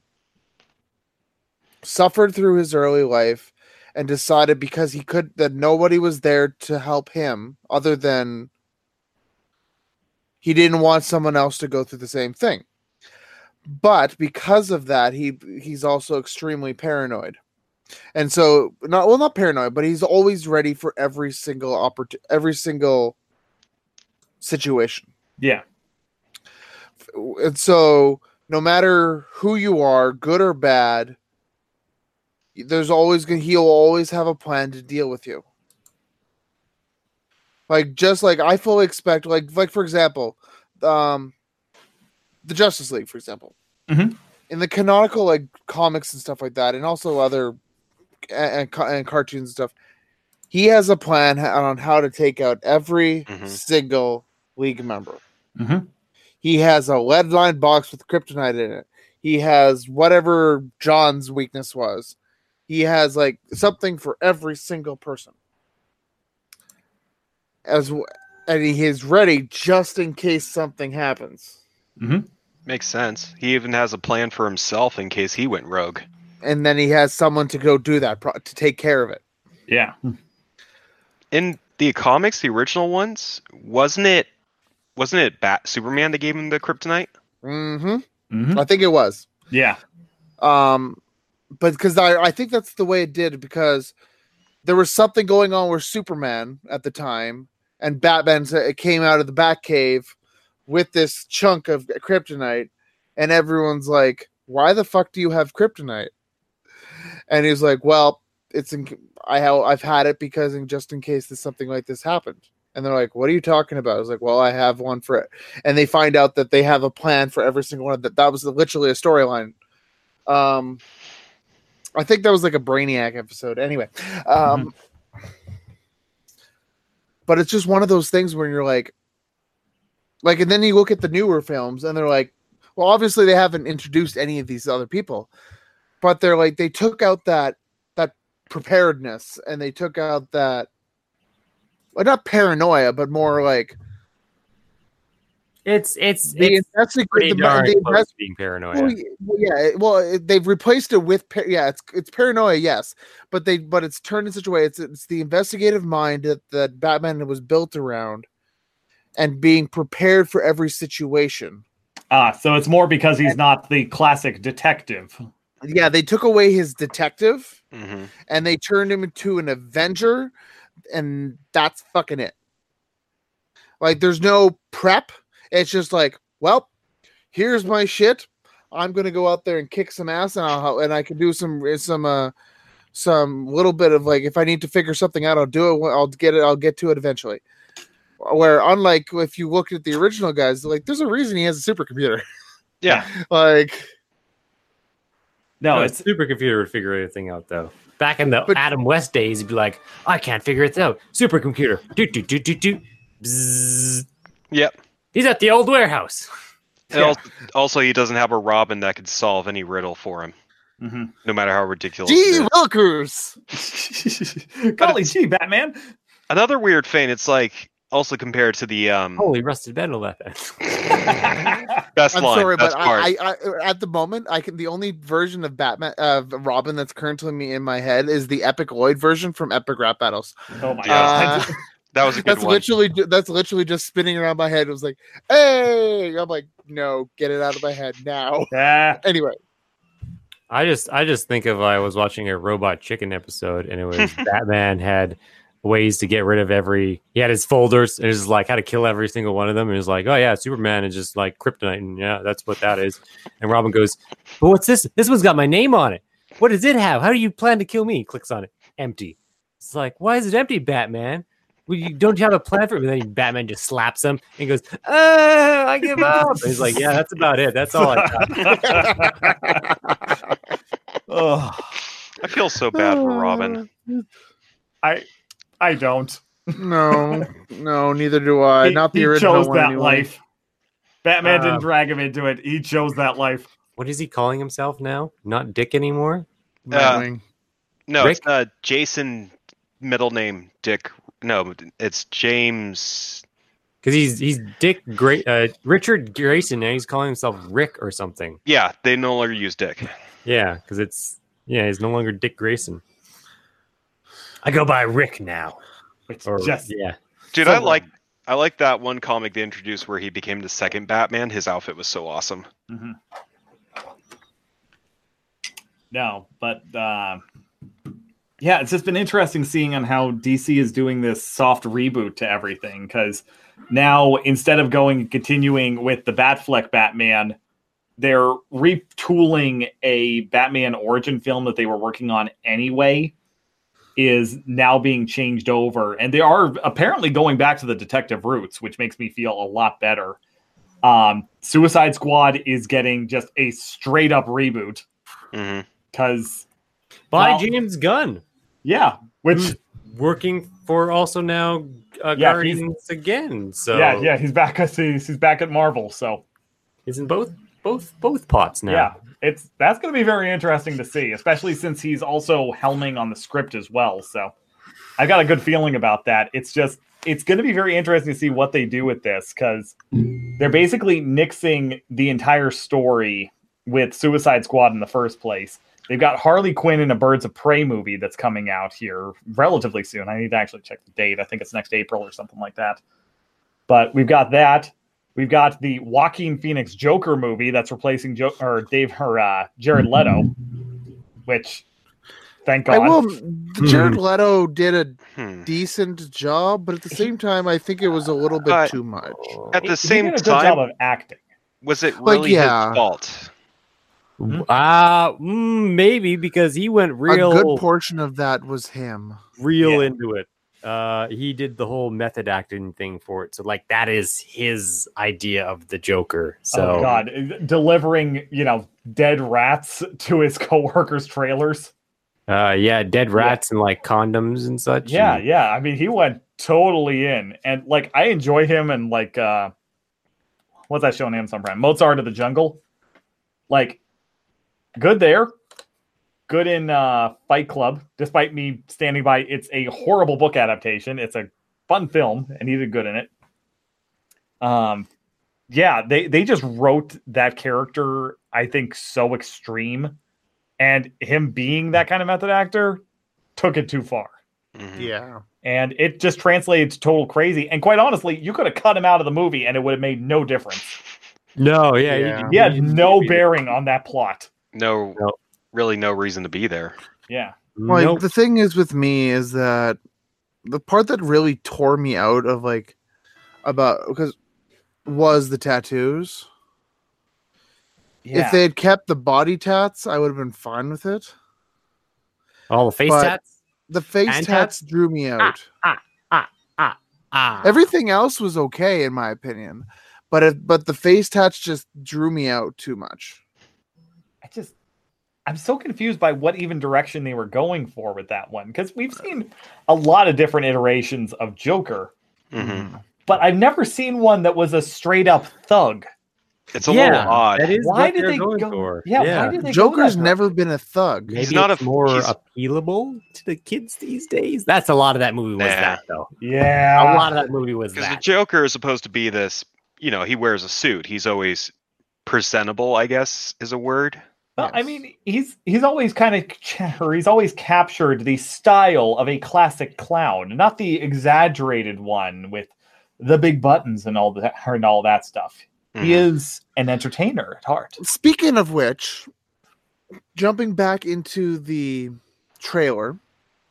suffered through his early life and decided because he could that nobody was there to help him other than he didn't want someone else to go through the same thing. But because of that he he's also extremely paranoid and so not well not paranoid but he's always ready for every single opportunity every single situation Yeah. and so no matter who you are good or bad there's always gonna he'll always have a plan to deal with you like just like i fully expect like like for example um the justice league for example Mhm. in the canonical like comics and stuff like that and also other and, and, cartoons and stuff he has a plan on how to take out every Mhm. single league member Mhm. he has a lead lined box with kryptonite in it. He has whatever John's weakness was. He has like something for every single person. As w- and he is ready just in case something happens. Makes sense. He even has a plan for himself in case he went rogue. And then he has someone to go do that pro- to take care of it. Yeah. In the comics, the original ones, wasn't it? Wasn't it Bat Superman that gave him the kryptonite? hmm Mhm. I think it was. Yeah. Um, but because I, I think that's the way it did because there was something going on with Superman at the time, and Batman sa- came out of the Batcave with this chunk of kryptonite, and everyone's like, "Why the fuck do you have kryptonite?" And he's like, "Well, it's in, I have I've had it because in, just in case this something like this happened." And they're like, "What are you talking about?" I was like, "Well, I have one for it." And they find out that they have a plan for every single one of that. That was literally a storyline. Um, I think that was like a Brainiac episode. Anyway, um, but it's just one of those things where you're like, like, and then you look at the newer films and they're like, well, obviously they haven't introduced any of these other people, but they're like they took out that that preparedness and they took out that, well, not paranoia, but more like It's it's the it's investigative. pretty The, darn the close invest- being paranoia. Well, yeah, well, it- they've replaced it with par- yeah, it's it's paranoia, yes, but they but it's turned in such a way it's it's the investigative mind that that Batman was built around, and being prepared for every situation. Ah, so it's more because he's not the classic detective. Yeah, they took away his detective hmm and they turned him into an Avenger, and that's fucking it. Like, there's no prep. It's just like, well, here's my shit. I'm gonna go out there and kick some ass, and I'll and I can do some some uh some little bit of like if I need to figure something out, I'll do it. I'll get it. I'll get to it eventually. Where unlike if you look at the original guys, like there's a reason he has a supercomputer. Yeah. (laughs) like No, No, a it's supercomputer would figure anything out though. Back in the But- Adam West days, he'd be like, "I can't figure it out." Supercomputer, do do do do do. Bzzz. Yep. He's at the old warehouse. Yeah. also, also, he doesn't have a Robin that could solve any riddle for him, Mhm. no matter how ridiculous. G. it is. Wilkers. (laughs) golly gee, Batman. Another weird thing. It's like also compared to the um Holy rusted metal that then. (laughs) best I'm line, sorry, best but part. I, I, I, at the moment, I can. The only version of Batman, uh, Robin that's currently me in my head is the Epic Lloyd version from Epic Rap Battles. oh my Yeah. god. Uh, (laughs) that was a good that's one. literally, that's literally just spinning around my head. It was like, hey, I'm like, no, get it out of my head now. (laughs) yeah. Anyway, I just I just think of I was watching a Robot Chicken episode, and it was (laughs) Batman had ways to get rid of every. He had his folders, and it was like how to kill every single one of them. And it was like, oh yeah, Superman is just like kryptonite, and yeah, that's what that is. And Robin goes, but what's this? This one's got my name on it. What does it have? How do you plan to kill me? he Clicks on it, empty. It's like, why is it empty, Batman? Well, you don't you have a plan for it? And then Batman just slaps him and goes, "Ah, I give up." And he's like, "Yeah, that's about it. That's all I got." (laughs) Ugh. I feel so bad for Robin. I I don't. no, (laughs) no, neither do I. he, Not the he original chose one. that anyway. life. Batman Uh, didn't drag him into it. He chose that life. What is he calling himself now? Not Dick anymore. Nightwing. No, Rick? it's uh, Jason. Middle name Dick. No, it's James. Because he's he's Dick Great uh, Richard Grayson and he's calling himself Rick or something. Yeah, they no longer use Dick. Yeah, because it's yeah, he's no longer Dick Grayson. I go by Rick now. Which Or just yeah, Dude, I like I like that one comic they introduced where he became the second Batman. His outfit was so awesome. Mhm. No, but uh, yeah, it's just been interesting seeing on how DC is doing this soft reboot to everything. Because now instead of going and continuing with the Batfleck Batman, they're retooling a Batman origin film that they were working on anyway. Is now being changed over, and they are apparently going back to the detective roots, which makes me feel a lot better. Um, Suicide Squad is getting just a straight up reboot because by Well- James Gunn, yeah, which working for also now uh, Yeah, Guardians again. So yeah, yeah, he's back. (laughs) He's, he's back at Marvel, so he's in both both both pots now. yeah, it's that's going to be very interesting to see, especially since he's also helming on the script as well. So I got a good feeling about that. It's just it's going to be very interesting to see what they do with this because they're basically nixing the entire story with Suicide Squad in the first place. They've got Harley Quinn in a Birds of Prey movie that's coming out here relatively soon. I need to actually check the date. I think it's next April or something like that. But we've got that. We've got the Joaquin Phoenix Joker movie that's replacing jo- or Dave or uh, Jared Leto, which Thank I God. will. Jared Leto did a Hmm. decent job, but at the same time, I think it was a little bit Uh, too much. At He- the he same did a good job time, of acting. was it Like, really yeah. his fault? Uh mm, maybe because he went real. A real good portion of that was him. real Yeah. into it. Uh he did the whole method acting thing for it. So like that is his idea of the Joker. So oh God, delivering you know dead rats (laughs) to his coworkers' trailers. uh yeah, dead rats and like condoms and such. Yeah, and- yeah. I mean, he went totally in, and like I enjoy him and like uh what's that show on Amazon Prime? Mozart of the Jungle. Like, good there. Good in uh Fight Club, despite me standing by. It's a horrible book adaptation. It's a fun film, and he did good in it. Um, yeah, they they just wrote that character. I think so extreme, and him being that kind of method actor took it too far Mhm. Yeah. and it just translated to total crazy. And quite honestly, you could have cut him out of the movie, and it would have made no difference. No, yeah, he- Yeah. He had no bearing on that plot. No, No. Really, no reason to be there. Yeah, Like Nope. the thing is with me is that the part that really tore me out of like about because was the tattoos. yeah. If they had kept the body tats, I would have been fine with it. all the face but- tats. The face And tats drew me out. Ah, ah, ah, ah, Everything else was okay in my opinion, but it, but the face tats just drew me out too much. I just, I'm so confused by what even direction they were going for with that one because we've seen a lot of different iterations of Joker, hmm but I've never seen one that was a straight up thug. It's a yeah, little odd. That is Why what did they're going go? for. Yeah, why did they? Joker's that never been a thug. Maybe He's not it's a- more he's- appealable to the kids these days. That's a lot of that movie was Nah. that though. Yeah, a lot of that movie was Because the. Joker is supposed to be this, you know, he wears a suit. He's always presentable, I guess, is a word. Well, I mean, he's he's always kind of or he's always captured the style of a classic clown, not the exaggerated one with the big buttons and all that and all that stuff. He Mhm. is an entertainer at heart. Speaking of which, jumping back into the trailer.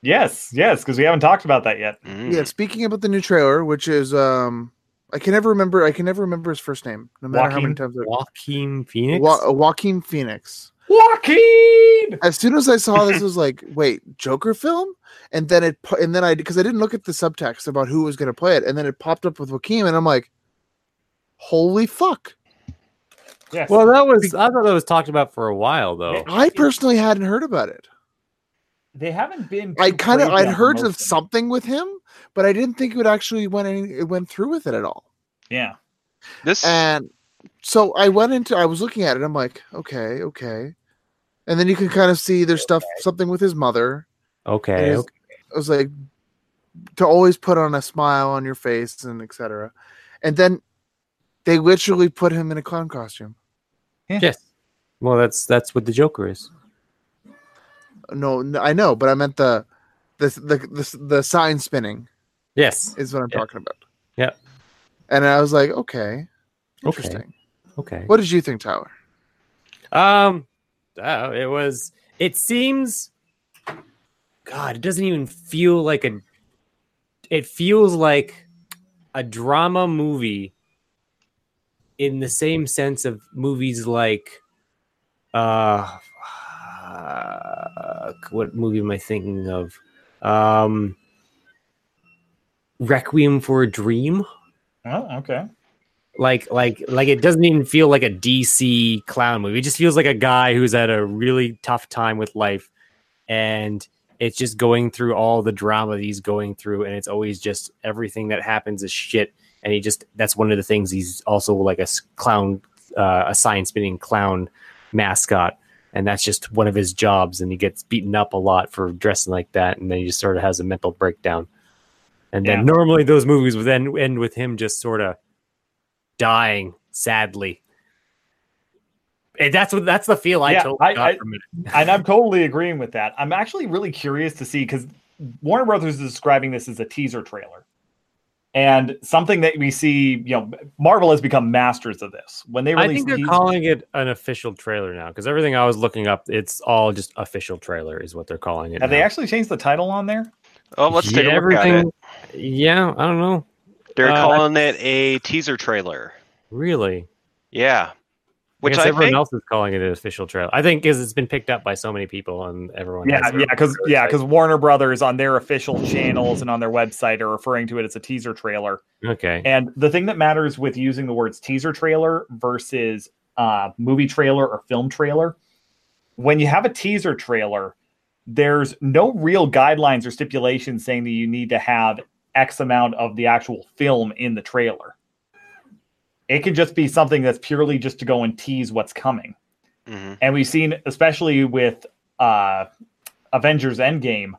Yes, yes, because we haven't talked about that yet. Mhm. Yeah, speaking about the new trailer, which is um I can never remember I can never remember his first name, no matter how many times I Joaquin Phoenix. Wa- Joaquin Phoenix. Joaquin. As soon as I saw this, I was like, "Wait, Joker film?" And then it, and then I, because I didn't look at the subtext about who was going to play it, and then it popped up with Joaquin, and I'm like, "Holy fuck!" Yes. well, that was I thought that was talked about for a while though. I personally hadn't heard about it. they haven't been. I kind of, I'd heard of something with him, but I didn't think it would actually went any, it went through with it at all. Yeah. This And so I went into, I was looking at it. I'm like, okay, okay. And then you can kind of see there's stuff, something with his mother. Okay, It is- okay. I was like, to always put on a smile on your face and etc. And then they literally put him in a clown costume. yes. Well, that's that's what the Joker is. No, no I know, but I meant the the the the, the sign spinning Yes. is what I'm Yeah. talking about. Yeah. And I was like, okay, Okay. interesting. Okay. What did you think, Tyler? Um, uh, it was. It seems. God, it doesn't even feel like a. It feels like a drama movie. In the same sense of movies like, uh, uh, what movie am I thinking of? Um, Requiem for a Dream Oh, okay. Like like like it doesn't even feel like a DC clown movie. It just feels like a guy who's at a really tough time with life and it's just going through all the drama that he's going through and it's always just everything that happens is shit and he just that's one of the things he's also like a clown uh, a sign spinning clown mascot and that's just one of his jobs and he gets beaten up a lot for dressing like that and then he just sort of has a mental breakdown and then Yeah. normally those movies would then end with him just sort of dying sadly and that's what that's the feel i Yeah, totally I- got I- from it (laughs) and I'm totally agreeing with that. I'm actually really curious to see because Warner Brothers is describing this as a teaser trailer. And something that we see, you know, Marvel has become masters of this. When they. I think they're teasers- calling it an official trailer now because everything I was looking up, it's all just official trailer is what they're calling it. have they actually changed the title on there? Oh, let's take Yeah, a look at it. everything- Yeah, I don't know. They're uh, calling it a teaser trailer. Really, Yeah. Which guess I everyone think else is calling it an official trailer. I think because it's been picked up by so many people and everyone. Yeah, has yeah, because yeah, because Warner Brothers on their official channels and on their website are referring to it as a teaser trailer. okay, And the thing that matters with using the words teaser trailer versus uh, movie trailer or film trailer, when you have a teaser trailer, there's no real guidelines or stipulations saying that you need to have X amount of the actual film in the trailer. It could just be something that's purely just to go and tease what's coming. Mhm. And we've seen, especially with uh, Avengers Endgame,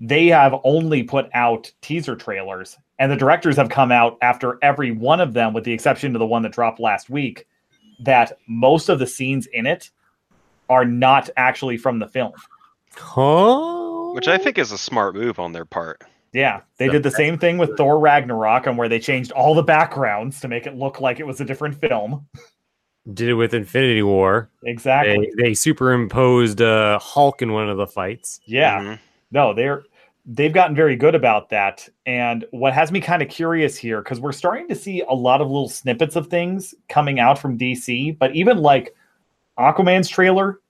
they have only put out teaser trailers, and the directors have come out after every one of them, with the exception of the one that dropped last week, that most of the scenes in it are not actually from the film. huh? which I think is a smart move on their part. Yeah, they So did the same thing with Thor Ragnarok, and where they changed all the backgrounds to make it look like it was a different film. did it with Infinity War. Exactly. They they superimposed uh, Hulk in one of the fights. yeah. Mhm. no they're they've gotten very good about that and what has me kind of curious here because we're starting to see a lot of little snippets of things coming out from dc but even like aquaman's trailer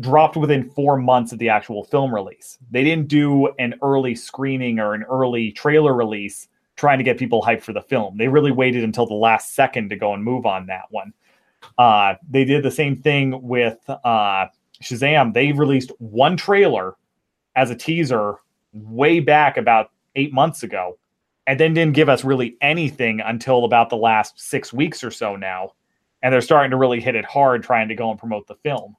dropped within four months of the actual film release they didn't do an early screening or an early trailer release trying to get people hyped for the film they really waited until the last second to go and move on that one uh, they did the same thing with uh, shazam they released one trailer as a teaser way back about eight months ago, and then didn't give us really anything until about the last six weeks or so now. And they're starting to really hit it hard trying to go and promote the film.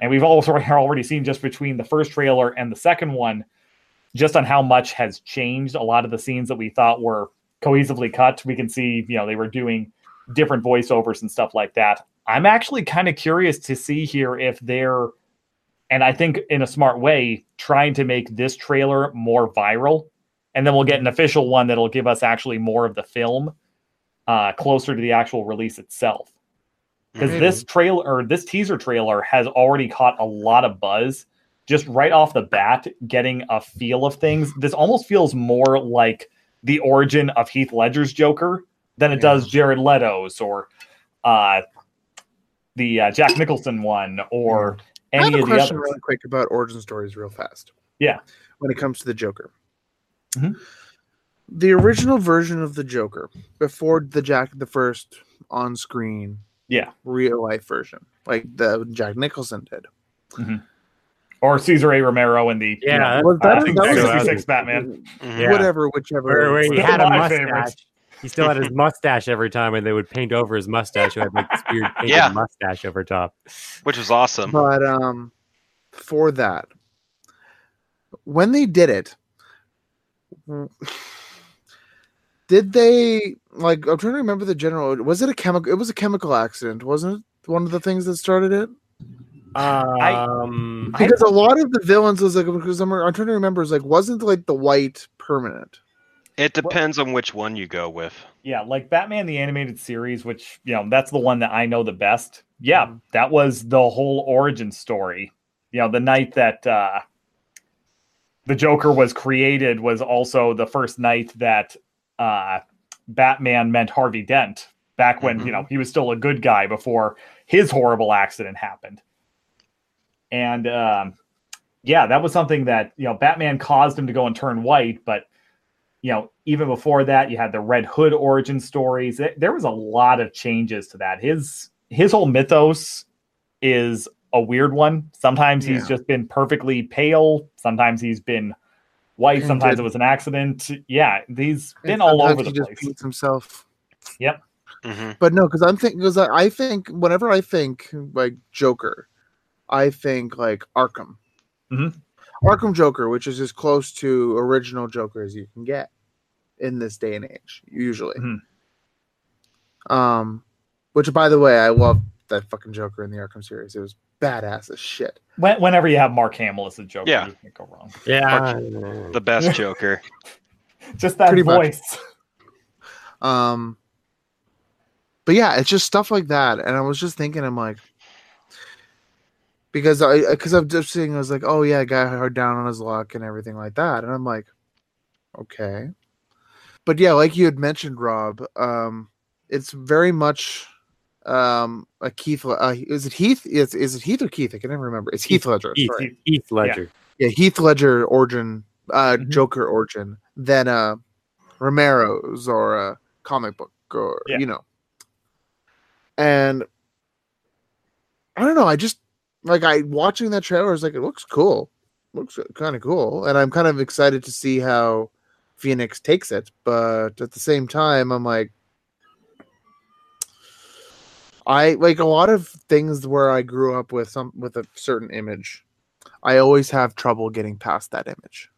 And we've also (laughs) already seen just between the first trailer and the second one, just on how much has changed. A lot of the scenes that we thought were cohesively cut, we can see, you know, they were doing different voiceovers and stuff like that. I'm actually kind of curious to see here if they're and I think in a smart way, trying to make this trailer more viral. And then we'll get an official one that'll give us actually more of the film uh, closer to the actual release itself. Because this trailer or this teaser trailer has already caught a lot of buzz just right off the bat, getting a feel of things. This almost feels more like the origin of Heath Ledger's Joker than it Yeah. does Jared Leto's or uh, the uh, Jack Nicholson one or I have any a of the question really quick about origin stories, real fast. Yeah. When it comes to the Joker, Mhm. the original version of the Joker before the Jack the first on screen Yeah. real life version, like the Jack Nicholson did. Or Cesar A. Romero in the Yeah, you know, that's- Was uh, that, that was so. 66 Batman. Yeah. Whatever, whichever. Where, where he Still had a (laughs) mustache. favorite. He still had his mustache every time, and they would paint over his mustache. He had like this weird (laughs) painted Yeah. mustache over top. Which was awesome. But um, for that, when they did it, did they like? I'm trying to remember the general. Was it a chemical? It was a chemical accident, wasn't it? One of the things that started it. Um, I- Because a lot of the villains was like, because I'm, I'm trying to remember, is like, wasn't like the white permanent? It depends on which one you go with. Yeah, like Batman the animated series, which you know that's the one that I know the best. Yeah, that was the whole origin story. You know, the night that uh, the Joker was created was also the first night that uh, Batman meant Harvey Dent. Back when you know he was still a good guy before his horrible accident happened. And um, yeah, that was something that you know Batman caused him to go and turn white, but you know, even before that, you had the Red Hood origin stories. There- There was a lot of changes to that. His his whole mythos is a weird one. Sometimes he's just been perfectly pale. Sometimes he's been white. And Sometimes did- it was an accident. Yeah, he's been all over the he just place. paints himself. hmm But no, because I'm thinking, because I, I think whenever I think like Joker, I think like Arkham. Mhm. Arkham Joker, which is as close to original Joker as you can get in this day and age, usually. Mhm. Um, which by the way, I love that fucking Joker in the Arkham series. It was badass as shit. When, whenever you have Mark Hamill as the Joker, Yeah. you can't go wrong. yeah, The best (laughs) Joker. Just that Pretty much. voice. Um, but yeah, it's just stuff like that. And I was just thinking, I'm like, because I because I'm just seeing, I was like, oh yeah, guy hard down on his luck and everything like that, and I'm like, okay, but yeah, like you had mentioned, Rob, um, it's very much um a Keith. Uh, is it Heath? Is is it Heath or Keith? I can never remember. It's Heath, Ledger. Heath, sorry. Heath Ledger. Yeah, Heath Ledger origin, uh, Mhm. Joker origin, than uh, Romero's or a comic book or Yeah. you know. And I don't know. I just like I watching that trailer. I was like, it looks cool, looks kind of cool, and I'm kind of excited to see how Phoenix takes it. But at the same time, I'm like. I like a lot of things where I grew up with some with a certain image. I always have trouble getting past that image.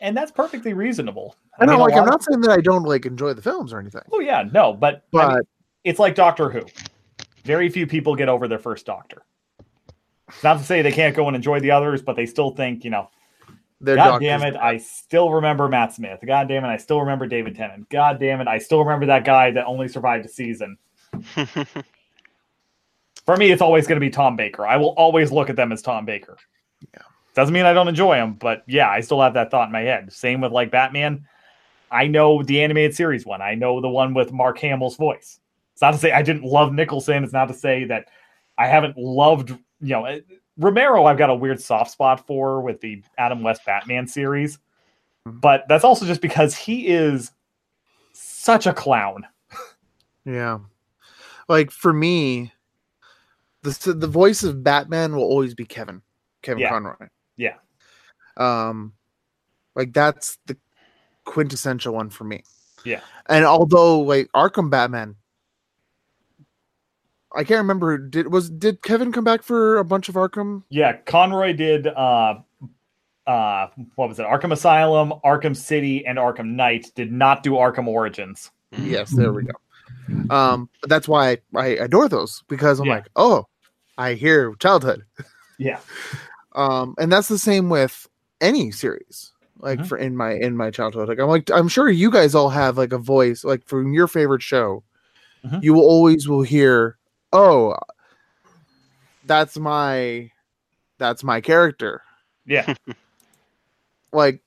And that's perfectly reasonable. I know, mean, like I'm not saying that I don't like enjoy the films or anything, oh yeah, no, but, I but mean, it's like Doctor Who. Very few people get over their first Doctor. It's not to say they can't go and enjoy the others, but they still think, you know, they're God damn it, I still remember Matt Smith. God damn it, I still remember David Tennant. God damn it, I still remember that guy that only survived a season. (laughs) For me, it's always going to be Tom Baker. I will always look at them as Tom Baker. Yeah. Doesn't mean I don't enjoy him, but yeah, I still have that thought in my head. Same with like Batman. I know the animated series one. I know the one with Mark Hamill's voice. It's not to say I didn't love Nicholson. It's not to say that I haven't loved, you know, eh, Romero. I've got a weird soft spot for with the Adam West Batman series, Mhm. but that's also just because he is such a clown. Yeah, like for me, the the voice of Batman will always be Kevin, Kevin Yeah. Conroy. Yeah. Um, like that's the quintessential one for me. Yeah. and although like Arkham Batman. I can't remember. Did was did Kevin come back for a bunch of Arkham? Yeah, Conroy did uh uh what was it? Arkham Asylum, Arkham City, and Arkham Knight did not do Arkham Origins. Yes, there we go. Um, but that's why I, I adore those because I'm Yeah. like, oh, I hear childhood. Yeah. (laughs) Um, and that's the same with any series. Like Mhm. for in my in my childhood, like I'm like I'm sure you guys all have like a voice like from your favorite show. Mhm. You will always will hear, oh, that's my that's my character. Yeah. (laughs) like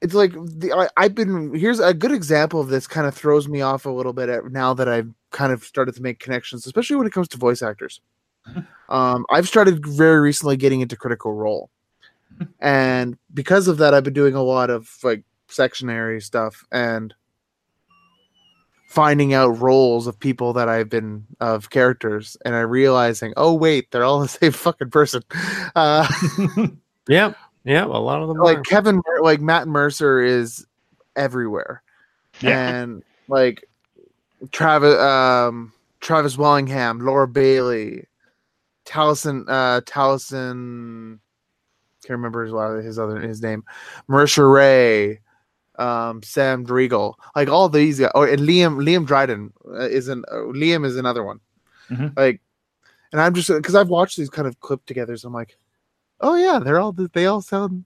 it's like the I, I've been here's a good example of this kind of throws me off a little bit at, now that I've kind of started to make connections, especially when it comes to voice actors. um, I've started very recently getting into Critical Role, and because of that, I've been doing a lot of like sectionary stuff and finding out roles of people that I've been of characters, and I realizing, oh wait, they're all the (laughs) same fucking person. Uh, (laughs) Yep. Yep. A lot of them like are. Kevin, like Matt Mercer is everywhere, Yeah. and like Travis, um, Travis Willingham, Laura Bailey, Taliesin, uh, Taliesin, can't remember his, his other his name, Marisha Ray, um, Sam Riegel, like all these guys, oh, and Liam Liam Dryden uh, is an uh, Liam is another one, Mhm. like, and I'm just because I've watched these kind of clip together, so I'm like, oh yeah, they're all they all sound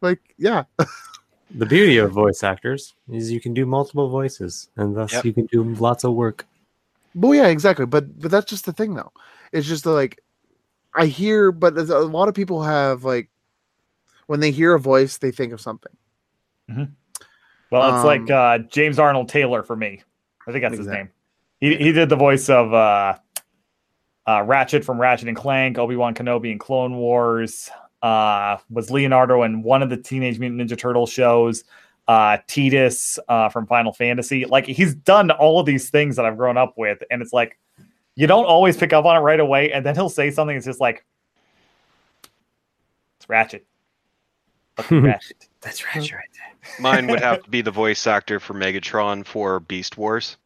like yeah. (laughs) The beauty of voice actors is you can do multiple voices, and thus Yep. you can do lots of work. Well, yeah, exactly. But but that's just the thing, though. It's just that, like I hear, but a lot of people have like when they hear a voice, they think of something. Well, it's like Um, uh James Arnold Taylor for me. I think that's his name. He he did the voice of uh uh Ratchet from Ratchet and Clank, Obi-Wan Kenobi in Clone Wars, uh was Leonardo in one of the Teenage Mutant Ninja Turtle shows, uh Tidus uh from Final Fantasy. Like he's done all of these things that I've grown up with and it's like you don't always pick up on it right away and then he'll say something that's just like it's Ratchet. Fucking (laughs) Ratchet. That's right. Right there. Mine would have (laughs) to be the voice actor for Megatron for Beast Wars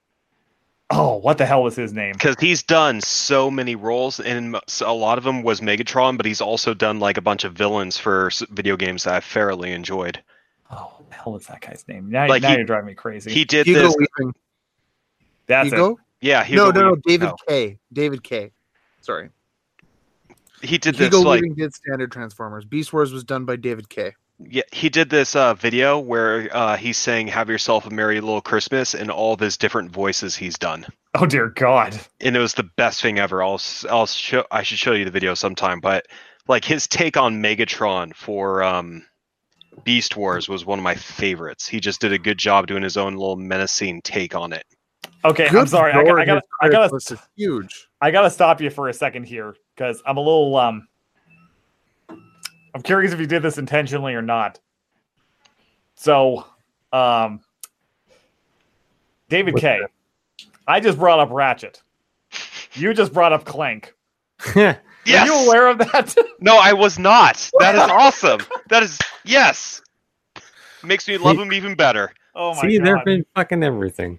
Oh, what the hell was his name? because he's done so many roles, and a lot of them was Megatron, but he's also done like a bunch of villains for video games that I've fairly enjoyed. Oh, what the hell was that guy's name? Now, Like now he- you're driving me crazy. He did Hugo this. Weaving. That's it. Yeah, No, Hugo no, no. Weaving- David no. K. David Kaye. Sorry. He did this Hugo like did standard Transformers. Beast Wars was done by David Kaye. Yeah, he did this uh, video where uh, he's saying "Have yourself a merry little Christmas" in all of his different voices he's done, Oh dear God. and it was the best thing ever. I'll s- I'll show I should show you the video sometime, but like his take on Megatron for um, Beast Wars was one of my favorites. He just did a good job doing his own little menacing take on it. Okay, I'm sorry. I, lord, I gotta, I gotta, list is huge. I gotta stop you for a second here because I'm a little um. I'm curious if you did this intentionally or not. So, um, David What's K. I just brought up Ratchet. You just brought up Clank. Yes. (laughs) Are you aware of that? (laughs) No, I was not. That is (laughs) awesome. That is yes. Makes me love him even better. oh my god. See, god! they've been fucking everything.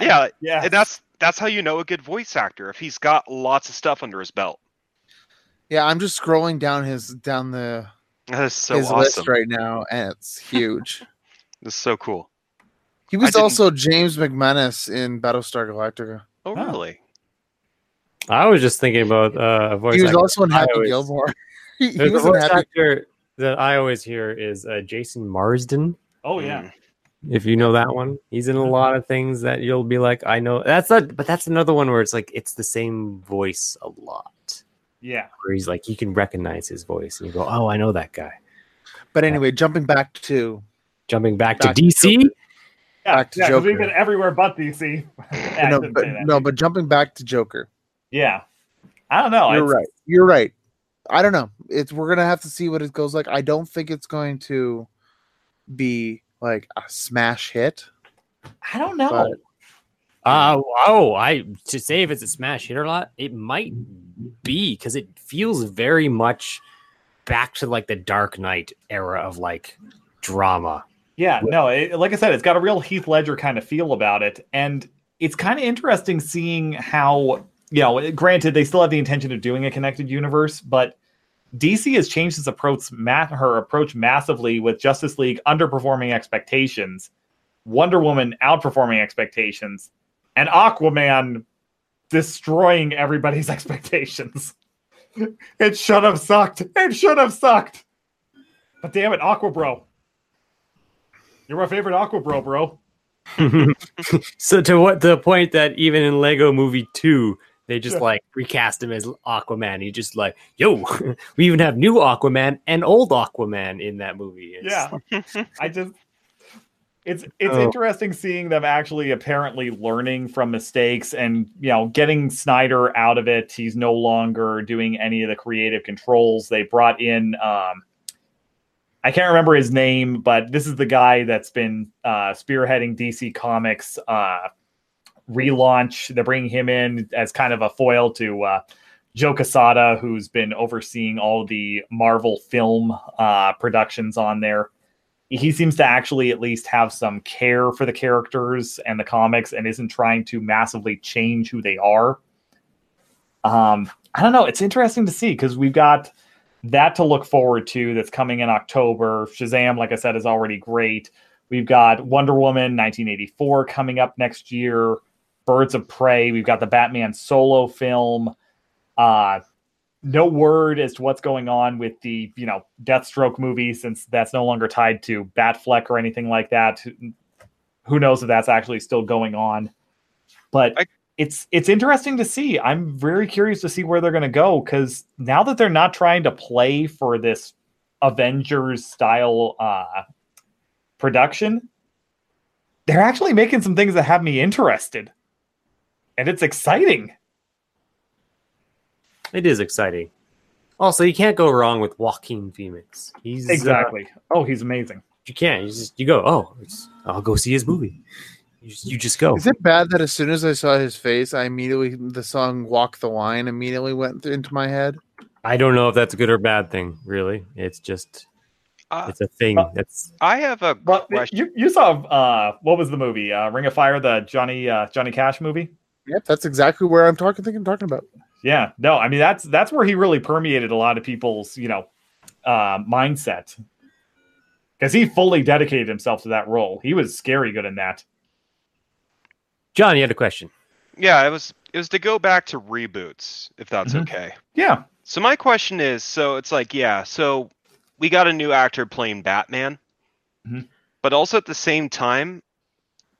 Yeah, yeah, and that's that's how you know a good voice actor if he's got lots of stuff under his belt. Yeah, I'm just scrolling down his down the That is so his awesome. list right now, and it's (laughs) huge. This is so cool. He was also James McManus in Battlestar Galactica. Oh, really? I was just thinking about uh, a voice He was actor. also in I Happy always- Gilmore. (laughs) he he There's was a voice Happy. actor that I always hear is uh, Jason Marsden. oh yeah. Mm. If you know that one, he's in a lot of things that you'll be like, I know. That's not, but that's another one where it's like it's the same voice a lot. Yeah. Where he's like, you can recognize his voice, and you go, oh, I know that guy. But anyway, jumping back to Jumping back, Back to to DC, Joker. Yeah, Back to yeah, 'cause we've Joker. been everywhere but DC. (laughs) Yeah, no, but no, but jumping back to Joker. yeah. I don't know. You're It's- right. You're right. I don't know. It's we're gonna have to see what it goes like. I don't think it's going to be like a smash hit. I don't know. But- Uh, oh, I to say if it's a smash hit or not, it might be because it feels very much back to like the Dark Knight era of like drama. Yeah, no, it, like I said, it's got a real Heath Ledger kind of feel about it, and it's kind of interesting seeing how you know. Granted, they still have the intention of doing a connected universe, but DC has changed its approach, ma- her approach massively with Justice League underperforming expectations, Wonder Woman outperforming expectations, and Aquaman destroying everybody's (laughs) expectations. it should have sucked. It should have sucked. But damn it, Aqua Bro. You're my favorite Aqua Bro, bro. (laughs) so to what the point that even in Lego Movie Two, they just Yeah. like recast him as Aquaman. He just like, yo, (laughs) we even have new Aquaman and old Aquaman in that movie. It's- Yeah. I just it's it's Oh. interesting seeing them actually apparently learning from mistakes and you know getting Snyder out of it. He's no longer doing any of the creative controls. They brought in um I can't remember his name, but this is the guy that's been uh spearheading DC Comics uh relaunch. They're bringing him in as kind of a foil to uh Joe Quesada, who's been overseeing all the Marvel film uh, productions on there. He seems to actually at least have some care for the characters and the comics and isn't trying to massively change who they are. Um, I don't know. It's interesting to see because we've got that to look forward to that's coming in October. Shazam, like I said, is already great. We've got Wonder Woman 1984 coming up next year. Birds of Prey. We've got the Batman solo film. Uh, no word as to what's going on with the you know Deathstroke movie since that's no longer tied to Batfleck or anything like that. Who- knows if that's actually still going on? But I- it's it's interesting to see. I'm very curious to see where they're going to go because now that they're not trying to play for this Avengers style uh, production, they're actually making some things that have me interested, and it's exciting. It is exciting. Also, you can't go wrong with Joaquin Phoenix. He's uh, Exactly. oh, he's amazing. you can't. You just you go. Oh, it's, I'll go see his movie. You just, you just go. Is it bad that as soon as I saw his face, I immediately the song "Walk the Line" immediately went th- into my head? I don't know if that's a good or bad thing. Really, it's just Uh, it's a thing. Uh, That's I have a But question. you you saw uh what was the movie? Uh Ring of Fire, the Johnny uh Johnny Cash movie? Yep, that's exactly where I'm talking. Thinking, talking about. Yeah. No, I mean that's that's where he really permeated a lot of people's, you know, uh mindset. Because he fully dedicated himself to that role. He was scary good in that. John. You had a question. Yeah, it was it was to go back to reboots, if that's Mhm. okay. Yeah. So my question is, so it's like, yeah, so we got a new actor playing Batman. Mhm. But also at the same time,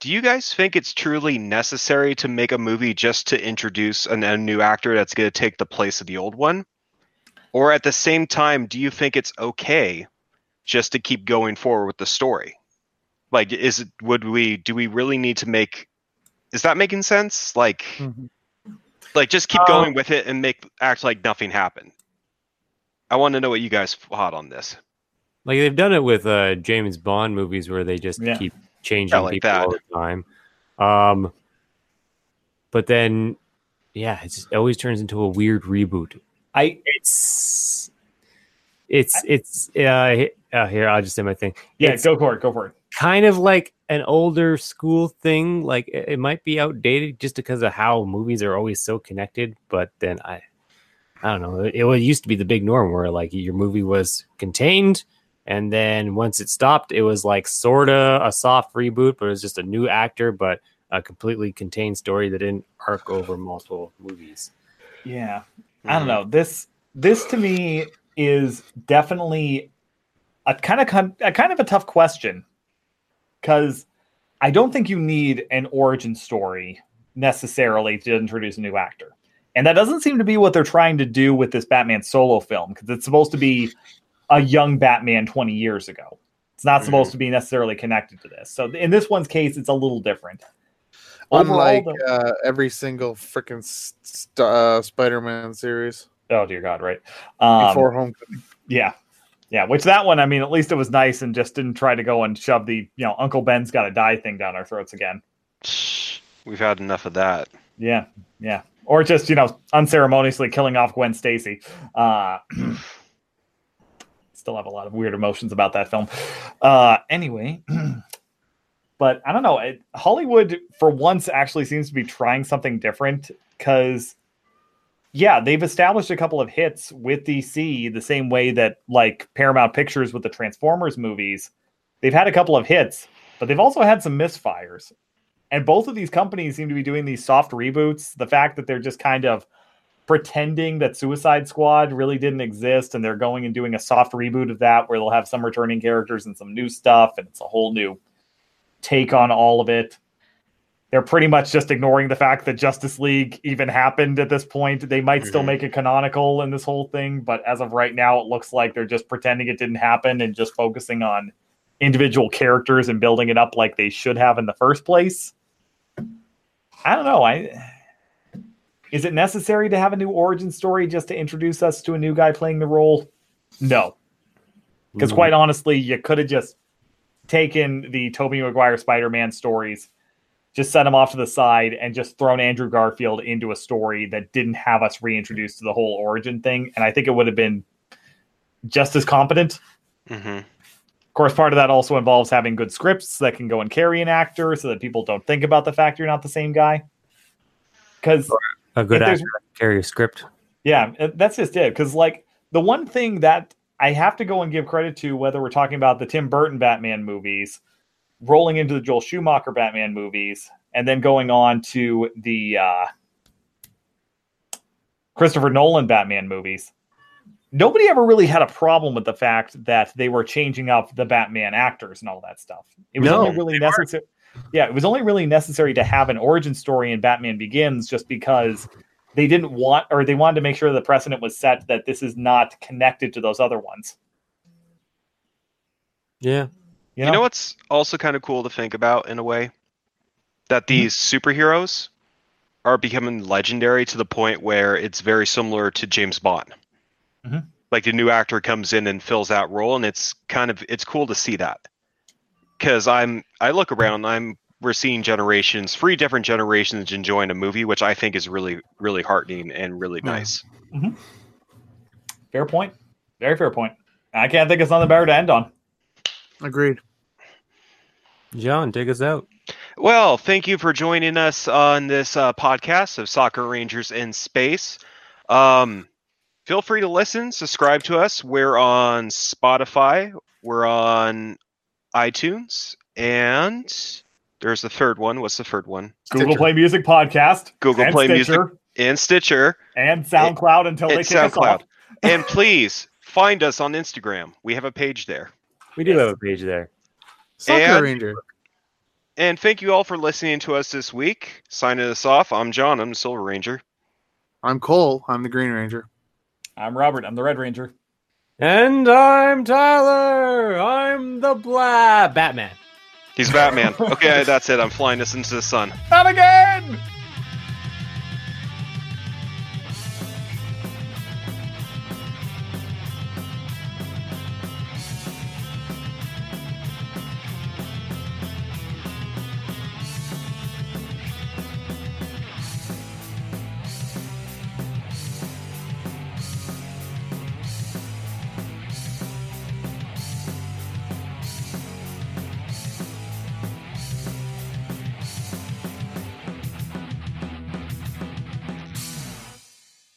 do you guys think it's truly necessary to make a movie just to introduce an, a new actor that's going to take the place of the old one? Or at the same time, do you think it's okay just to keep going forward with the story? Like, is it, would we, do we really need to make, is that making sense? Like, Mhm. like just keep Um, going with it and make, act like nothing happened. I want to know what you guys thought on this. Like they've done it with uh, James Bond movies where they just Yeah. keep changing like people that. all the time. Um, but then, yeah, it always turns into a weird reboot. I It's it's it's uh, uh here I'll just say my thing. yeah, It's go for it, go for it. kind of like an older school thing. Like it, it might be outdated just because of how movies are always so connected. But then I, I don't know. It, it used to be the big norm where like your movie was contained, and then once it stopped, it was like sorta a soft reboot, but it was just a new actor, but a completely contained story that didn't arc over multiple movies. Yeah. I don't know. This this to me is definitely a kind of a kind of a tough question because I don't think you need an origin story necessarily to introduce a new actor. And that doesn't seem to be what they're trying to do with this Batman solo film because it's supposed to be a young Batman 20 years ago. It's not supposed to be necessarily connected to this. So in this one's case, it's a little different. Overall, Unlike uh, every single freaking st- uh, Spider-Man series oh dear God, right? Um, before Homecoming. Yeah. Yeah. Which that one, I mean, at least it was nice and just didn't try to go and shove the, you know, Uncle Ben's got to die thing down our throats again. We've had enough of that. Yeah. Yeah. Or just, you know, unceremoniously killing off Gwen Stacy. Uh, (clears throat) still have a lot of weird emotions about that film. Uh, anyway, (clears throat) but I don't know. It, Hollywood, for once, actually seems to be trying something different because, yeah, they've established a couple of hits with DC the same way that, like, Paramount Pictures with the Transformers movies, they've had a couple of hits, but they've also had some misfires. And both of these companies seem to be doing these soft reboots. The fact that they're just kind of pretending that Suicide Squad really didn't exist and they're going and doing a soft reboot of that where they'll have some returning characters and some new stuff and it's a whole new take on all of it. They're pretty much just ignoring the fact that Justice League even happened at this point. They might still Mhm. make it canonical in this whole thing, but as of right now, it looks like they're just pretending it didn't happen and just focusing on individual characters and building it up like they should have in the first place. I don't know. I is it necessary to have a new origin story just to introduce us to a new guy playing the role? No, because Mhm. quite honestly, you could have just taken the Tobey Maguire Spider-Man stories, just set them off to the side, and just thrown Andrew Garfield into a story that didn't have us reintroduced to the whole origin thing, and I think it would have been just as competent. hmm Of course, part of that also involves having good scripts that can go and carry an actor so that people don't think about the fact you're not the same guy. Because, a good actor carry a script. yeah, that's just it. Because, like, the one thing that I have to go and give credit to, whether we're talking about the Tim Burton Batman movies, rolling into the Joel Schumacher Batman movies, and then going on to the uh, Christopher Nolan Batman movies, nobody ever really had a problem with the fact that they were changing up the Batman actors and all that stuff. It was No, only really necessary. Yeah, it was only really necessary to have an origin story in Batman Begins just because they didn't want or they wanted to make sure the precedent was set that this is not connected to those other ones. Yeah. You You know, know what's also kind of cool to think about in a way? That these superheroes are becoming legendary to the point where it's very similar to James Bond. Mhm. Like the new actor comes in and fills that role, and it's kind of it's cool to see that. Because I'm I look around, I'm we're seeing generations, three different generations enjoying a movie, which I think is really really heartening and really Yeah. nice. fair point. Very fair point. I can't think of something better to end on. Agreed. John, take us out. Well, thank you for joining us on this uh, podcast of Sakura Rangers in Space. Um, feel free to listen, subscribe to us. We're on Spotify, we're on iTunes, and there's the third one. What's the third one? Google Stitcher. Play Music Podcast, Google and Play Music and Stitcher. and SoundCloud until they and kick us SoundCloud. off. and please find us on Instagram. We have a page there. We do have a page there. Sakura And- Ranger. And thank you all for listening to us this week. Signing us off, I'm John. I'm the Silver Ranger. I'm Cole. I'm the Green Ranger. I'm Robert. I'm the Red Ranger. And I'm Tyler. I'm the blah Batman. He's Batman. okay, that's it. I'm flying this into the sun. Not again!